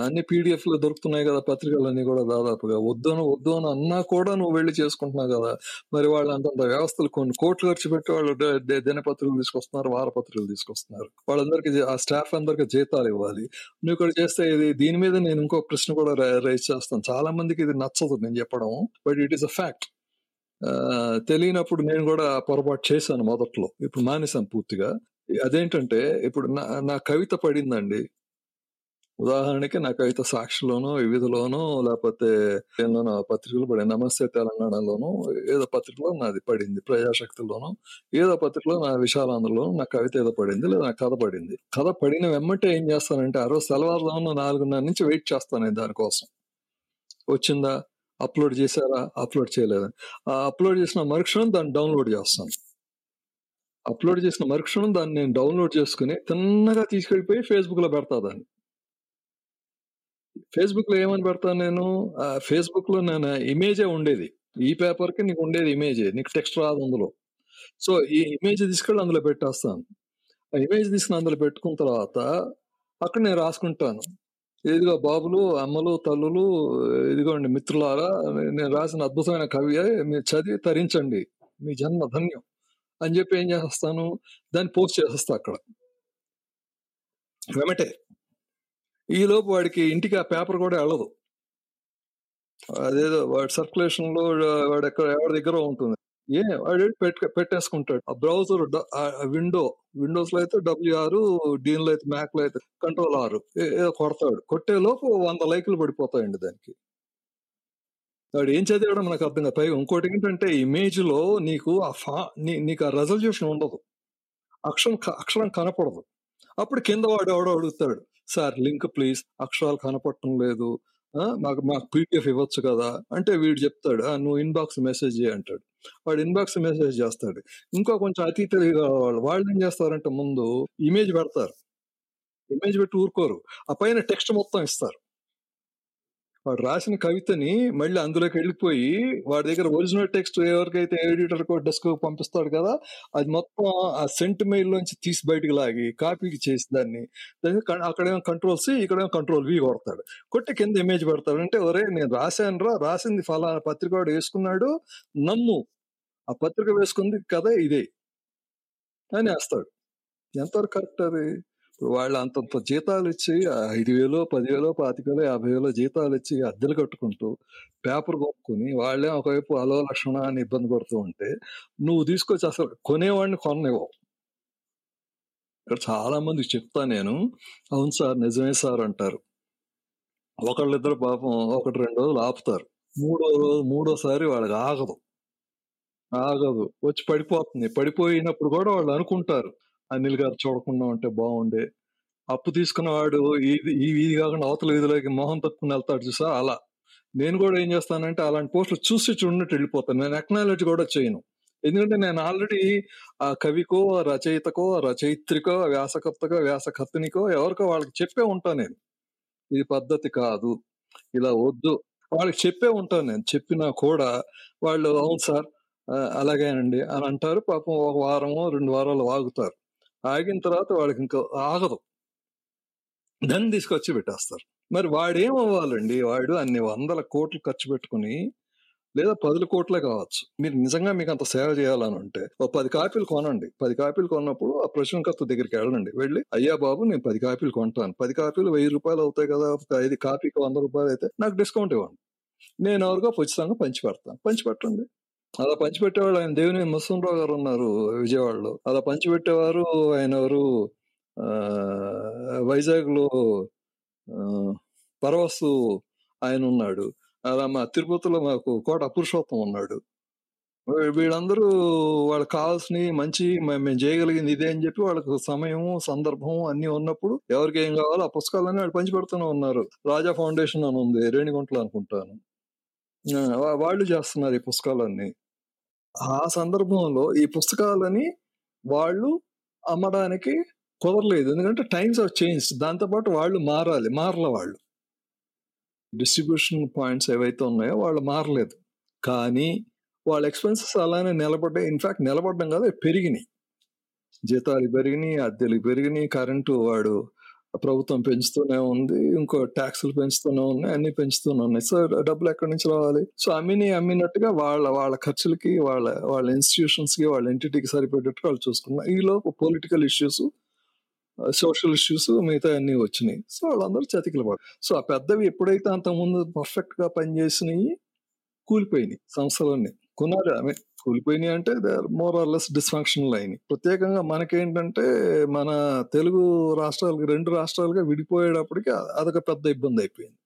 అన్ని పీడిఎఫ్లో దొరుకుతున్నాయి కదా పత్రికలన్నీ కూడా దాదాపుగా. వద్దు వద్దు అని అన్నా కూడా నువ్వు వెళ్ళి చేసుకుంటున్నావు కదా. మరి వాళ్ళు అంతంత వ్యవస్థలు కొన్ని కోట్లు ఖర్చు పెట్టి వాళ్ళు దినపత్రికలు తీసుకొస్తున్నారు వారపత్రికలు తీసుకొస్తున్నారు. వాళ్ళందరికీ ఆ స్టాఫ్ అందరికి జీతాలు ఇవ్వాలి. నువ్వు ఇక్కడ చేస్తే ఇది దీని మీద నేను ఇంకో ప్రశ్న కూడా రైజ్ చేస్తాను. చాలా మందికి ఇది నచ్చదు నేను చెప్పడం but it is a fact. తెలియనప్పుడు నేను కూడా పొరపాటు చేశాను మొదట్లో. ఇప్పుడు మానేశాను పూర్తిగా. అదేంటంటే ఇప్పుడు నా నా కవిత పడిందండి. ఉదాహరణకి నా కవిత సాక్షిలోనో వివిధలోనో లేకపోతే ఎన్నో పత్రికలు పడి నమస్తే తెలంగాణలోనో ఏదో పత్రికలో నాది పడింది ప్రజాశక్తిలోనో ఏదో పత్రికలో నా విశాలాంధ్రలో నా కవిత ఏదో పడింది లేదా నా కథ పడింది. కథ పడిన వెంబటే ఏం చేస్తానంటే ఆ రోజు సెలవారులో నాలుగున్నర నుంచి వెయిట్ చేస్తాను నేను దానికోసం. వచ్చిందా? అప్లోడ్ చేశారా? అప్లోడ్ చేయలేదా? ఆ అప్లోడ్ చేసిన మరుక్షణం దాన్ని డౌన్లోడ్ చేస్తాను. అప్లోడ్ చేసిన మరుక్షణం దాన్ని నేను డౌన్లోడ్ చేసుకుని తిన్నగా తీసుకెళ్ళిపోయి ఫేస్బుక్లో పెడతా దాన్ని. ఫేస్బుక్లో ఏమని పెడతాను నేను? ఆ ఫేస్బుక్లో నేను ఇమేజే ఉండేది. ఈ పేపర్కి నీకు ఉండేది ఇమేజే. నీకు టెక్స్ట్ రాదు అందులో. సో ఈ ఇమేజ్ తీసుకెళ్ళి అందులో పెట్టేస్తాను. ఆ ఇమేజ్ తీసుకుని అందులో పెట్టుకున్న తర్వాత అక్కడ నేను రాసుకుంటాను. ఇదిగో బాబులు అమ్మలు తల్లులు ఇదిగోండి మిత్రులారా నేను రాసిన అద్భుతమైన కవి మీరు చదివి తరించండి. మీ జన్మ ధన్యం. అని చెప్పి ఏం చేస్తాను? దాన్ని పోస్ట్ చేసేస్తా అక్కడ. వెమటే ఈ లోపు వాడికి ఇంటికి ఆ పేపర్ కూడా వెళ్ళదు. అదేదో వాడి సర్క్యులేషన్లో వాడు ఎక్కడ ఎవరి దగ్గర ఉంటుంది. ఏ వాడు పెట్టేసుకుంటాడు. ఆ బ్రౌజర్ విండో విండోస్లో అయితే డబ్ల్యూఆర్ దీనిలో అయితే మ్యాక్లో అయితే కంట్రోల్ ఆర్ ఏదో కొడతాడు. కొట్టే లోపు వంద లైకులు పడిపోతాయండి దానికి. వాడు ఏం చదివాడో మనకు అర్థం కాదు. పైగా ఇంకోటి ఏంటంటే ఇమేజ్లో నీకు ఆ ఫా నీ- నీకు ఆ రెజల్యూషన్ ఉండదు. అక్షరం అక్షరం కనపడదు. అప్పుడు కింద వాడు ఎవడో అడుగుతాడు సార్ లింక్ ప్లీజ్ అక్షరాలు కనపడటం లేదు. ఆ, మాకు మాకు పీడిఎఫ్ ఇవ్వచ్చు కదా అంటే వీడు చెప్తాడు "ఆ, నువ్వు ఇన్బాక్స్ మెసేజ్ చేయి అంటాడు. వాడు ఇన్బాక్స్ మెసేజ్ చేస్తాడు. ఇంకో కొంచెం అతి తెలివిగా వాళ్ళు వాళ్ళు ఏం చేస్తారంటే ముందు ఇమేజ్ పెడతారు. ఇమేజ్ పెట్టి ఊరుకోరు. ఆ పైన టెక్స్ట్ మొత్తం ఇస్తారు. వాడు రాసిన కవితని మళ్ళీ అందులోకి వెళ్ళిపోయి వాడి దగ్గర ఒరిజినల్ టెక్స్ట్ ఎవరికైతే ఎడిటర్ కో డెస్క్ పంపిస్తాడు కదా అది మొత్తం ఆ సెంట్ మెయిల్ లోంచి తీసి బయటికి లాగి కాపీకి చేసి దాన్ని. అక్కడేమో కంట్రోల్ సి ఇక్కడేమో కంట్రోల్ వి కొడతాడు. కొట్టి కింద ఇమేజ్ పెడతాడు. అంటే ఒరే నేను రాశాను రా రాసింది ఫలానా పత్రిక వాడు వేసుకున్నాడు నమ్ము. ఆ పత్రిక వేసుకుంది కదా ఇదే. అని వేస్తాడు. ఎంతవరకు కరెక్ట్ అది? వాళ్ళు అంతంత జీతాలు ఇచ్చి ఐదు వేలు పదివేలు పాతిక వేలు యాభై వేలు జీతాలు ఇచ్చి అద్దెలు కట్టుకుంటూ పేపర్ కొనుక్కుని వాళ్ళే ఒకవైపు అలో లక్షణ అని ఇబ్బంది పడుతూ ఉంటే నువ్వు తీసుకొచ్చి అసలు కొనేవాడిని కొననివ్వవు. ఇక్కడ చాలా మందికి చెప్తా నేను అవును సార్ నిజమే సార్ అంటారు. ఒకళ్ళిద్దరు పాపం ఒకటి రెండు రోజులు ఆపుతారు. మూడో రోజు మూడోసారి వాళ్ళకి ఆగదు. ఆగదు. వచ్చి పడిపోతుంది. పడిపోయినప్పుడు కూడా వాళ్ళు అనుకుంటారు. అనిల్ గారు చూడకుండా ఉంటే బాగుండే. అప్పు తీసుకున్న వాడు ఇది ఈ వీధి కాకుండా అవతల వీధిలోకి మొహం తప్పుకుని వెళ్తాడు చూసా? అలా. నేను కూడా ఏం చేస్తానంటే అలాంటి పోస్టులు చూసి చూడనట్టు వెళ్ళిపోతాను. నేను ఎక్నాలజీ కూడా చేయను. ఎందుకంటే నేను ఆల్రెడీ ఆ కవికో ఆ రచయితకో రచయిత్రికో వ్యాసకర్తకో వ్యాసకర్తనికో ఎవరికో వాళ్ళకి చెప్పే ఉంటాను నేను. ఇది పద్ధతి కాదు. ఇలా వద్దు. వాళ్ళకి చెప్పే ఉంటాను నేను. చెప్పినా కూడా వాళ్ళు అవును సార్ అలాగేనండి అని అంటారు. పాపం ఒక వారమో రెండు వారాలు వాగుతారు. ఆగిన తర్వాత వాళ్ళకి ఇంకా ఆగదు. దాన్ని తీసుకొచ్చి పెట్టేస్తారు. మరి వాడు అవ్వాలండి వాడు అన్ని వందల కోట్లు ఖర్చు పెట్టుకుని లేదా పదుల కోట్లే కావచ్చు. మీరు నిజంగా మీకు అంత సేవ చేయాలని ఉంటే ఒక పది కాపీలు కొనండి. పది కాపీలు కొన్నప్పుడు ఆ ప్రశ్నకర్త దగ్గరికి వెళ్ళండి. వెళ్ళి అయ్యా బాబు నేను పది కాపీలు కొంటాను. పది కాపీలు వెయ్యి రూపాయలు అవుతాయి కదా? ఒక ఐదు కాపీకి వంద రూపాయలు అయితే నాకు డిస్కౌంట్ ఇవ్వండి. నేను ఎవరిగా ఉచితంగా పంచి పెడతాను. పంచి పెట్టండి. అలా పంచిపెట్టేవాళ్ళు ఆయన దేవుని మసూన్రావు గారు ఉన్నారు విజయవాడలో. అలా పంచిపెట్టేవారు ఆయన ఎవరు? ఆ, వైజాగ్లో ఆ, పరవస్తు ఆయన ఉన్నాడు. అలా మా తిరుపతిలో మాకు కోట పురుషోత్తం ఉన్నాడు. వీళ్ళందరూ వాళ్ళకి కావాల్సిన మంచి మేము చేయగలిగింది ఇదే అని చెప్పి వాళ్ళకు సమయము సందర్భం అన్ని ఉన్నప్పుడు ఎవరికి ఏం కావాలో ఆ పుస్తకాలన్నీ వాళ్ళు పంచిపెడుతూనే ఉన్నారు. రాజా ఫౌండేషన్ అని ఉంది రేణిగుంటలు అనుకుంటాను. వాళ్ళు చేస్తున్నారు ఈ పుస్తకాలన్నీ. ఆ సందర్భంలో ఈ పుస్తకాలని వాళ్ళు అమ్మడానికి కుదరలేదు. ఎందుకంటే టైమ్స్ ఆఫ్ చేంజ్ దాంతోపాటు వాళ్ళు మారాలి. మారల వాళ్ళు. డిస్ట్రిబ్యూషన్ పాయింట్స్ ఏవైతే ఉన్నాయో వాళ్ళు మారలేదు. కానీ వాళ్ళ ఎక్స్పెన్సెస్ అలానే నిలబడ్డాయి. ఇన్ఫాక్ట్ నిలబడడం కాదు పెరిగినాయి. జీతాలు పెరిగినాయి అద్దెలు పెరిగినాయి. కరెంటు వాడు ప్రభుత్వం పెంచుతూనే ఉంది ఇంకో ట్యాక్సులు పెంచుతూనే ఉన్నాయి అన్ని పెంచుతూనే ఉన్నాయి. సో డబ్బులు ఎక్కడి నుంచి రావాలి? సో అమ్మిని అమ్మినట్టుగా వాళ్ళ వాళ్ళ ఖర్చులకి వాళ్ళ వాళ్ళ ఇన్స్టిట్యూషన్స్కి వాళ్ళ ఎంటిటీకి సరిపోయేటట్టు వాళ్ళు చూసుకున్నారు. ఈలో పొలిటికల్ ఇష్యూస్ సోషల్ ఇష్యూస్ మిగతా అన్ని వచ్చినాయి. సో వాళ్ళందరూ చతికిల పడు సో ఆ పెద్దవి ఎప్పుడైతే అంతకుముందు పర్ఫెక్ట్గా పనిచేసినాయి కూలిపోయినాయి సంస్థలన్నీ. కొనాలి ఆమె కూలిపోయినాయి అంటే they are more or less dysfunctional అయినాయి. ప్రత్యేకంగా మనకేంటంటే మన తెలుగు రాష్ట్రాలకి రెండు రాష్ట్రాలుగా విడిపోయేటప్పటికి అదొక పెద్ద ఇబ్బంది అయిపోయింది.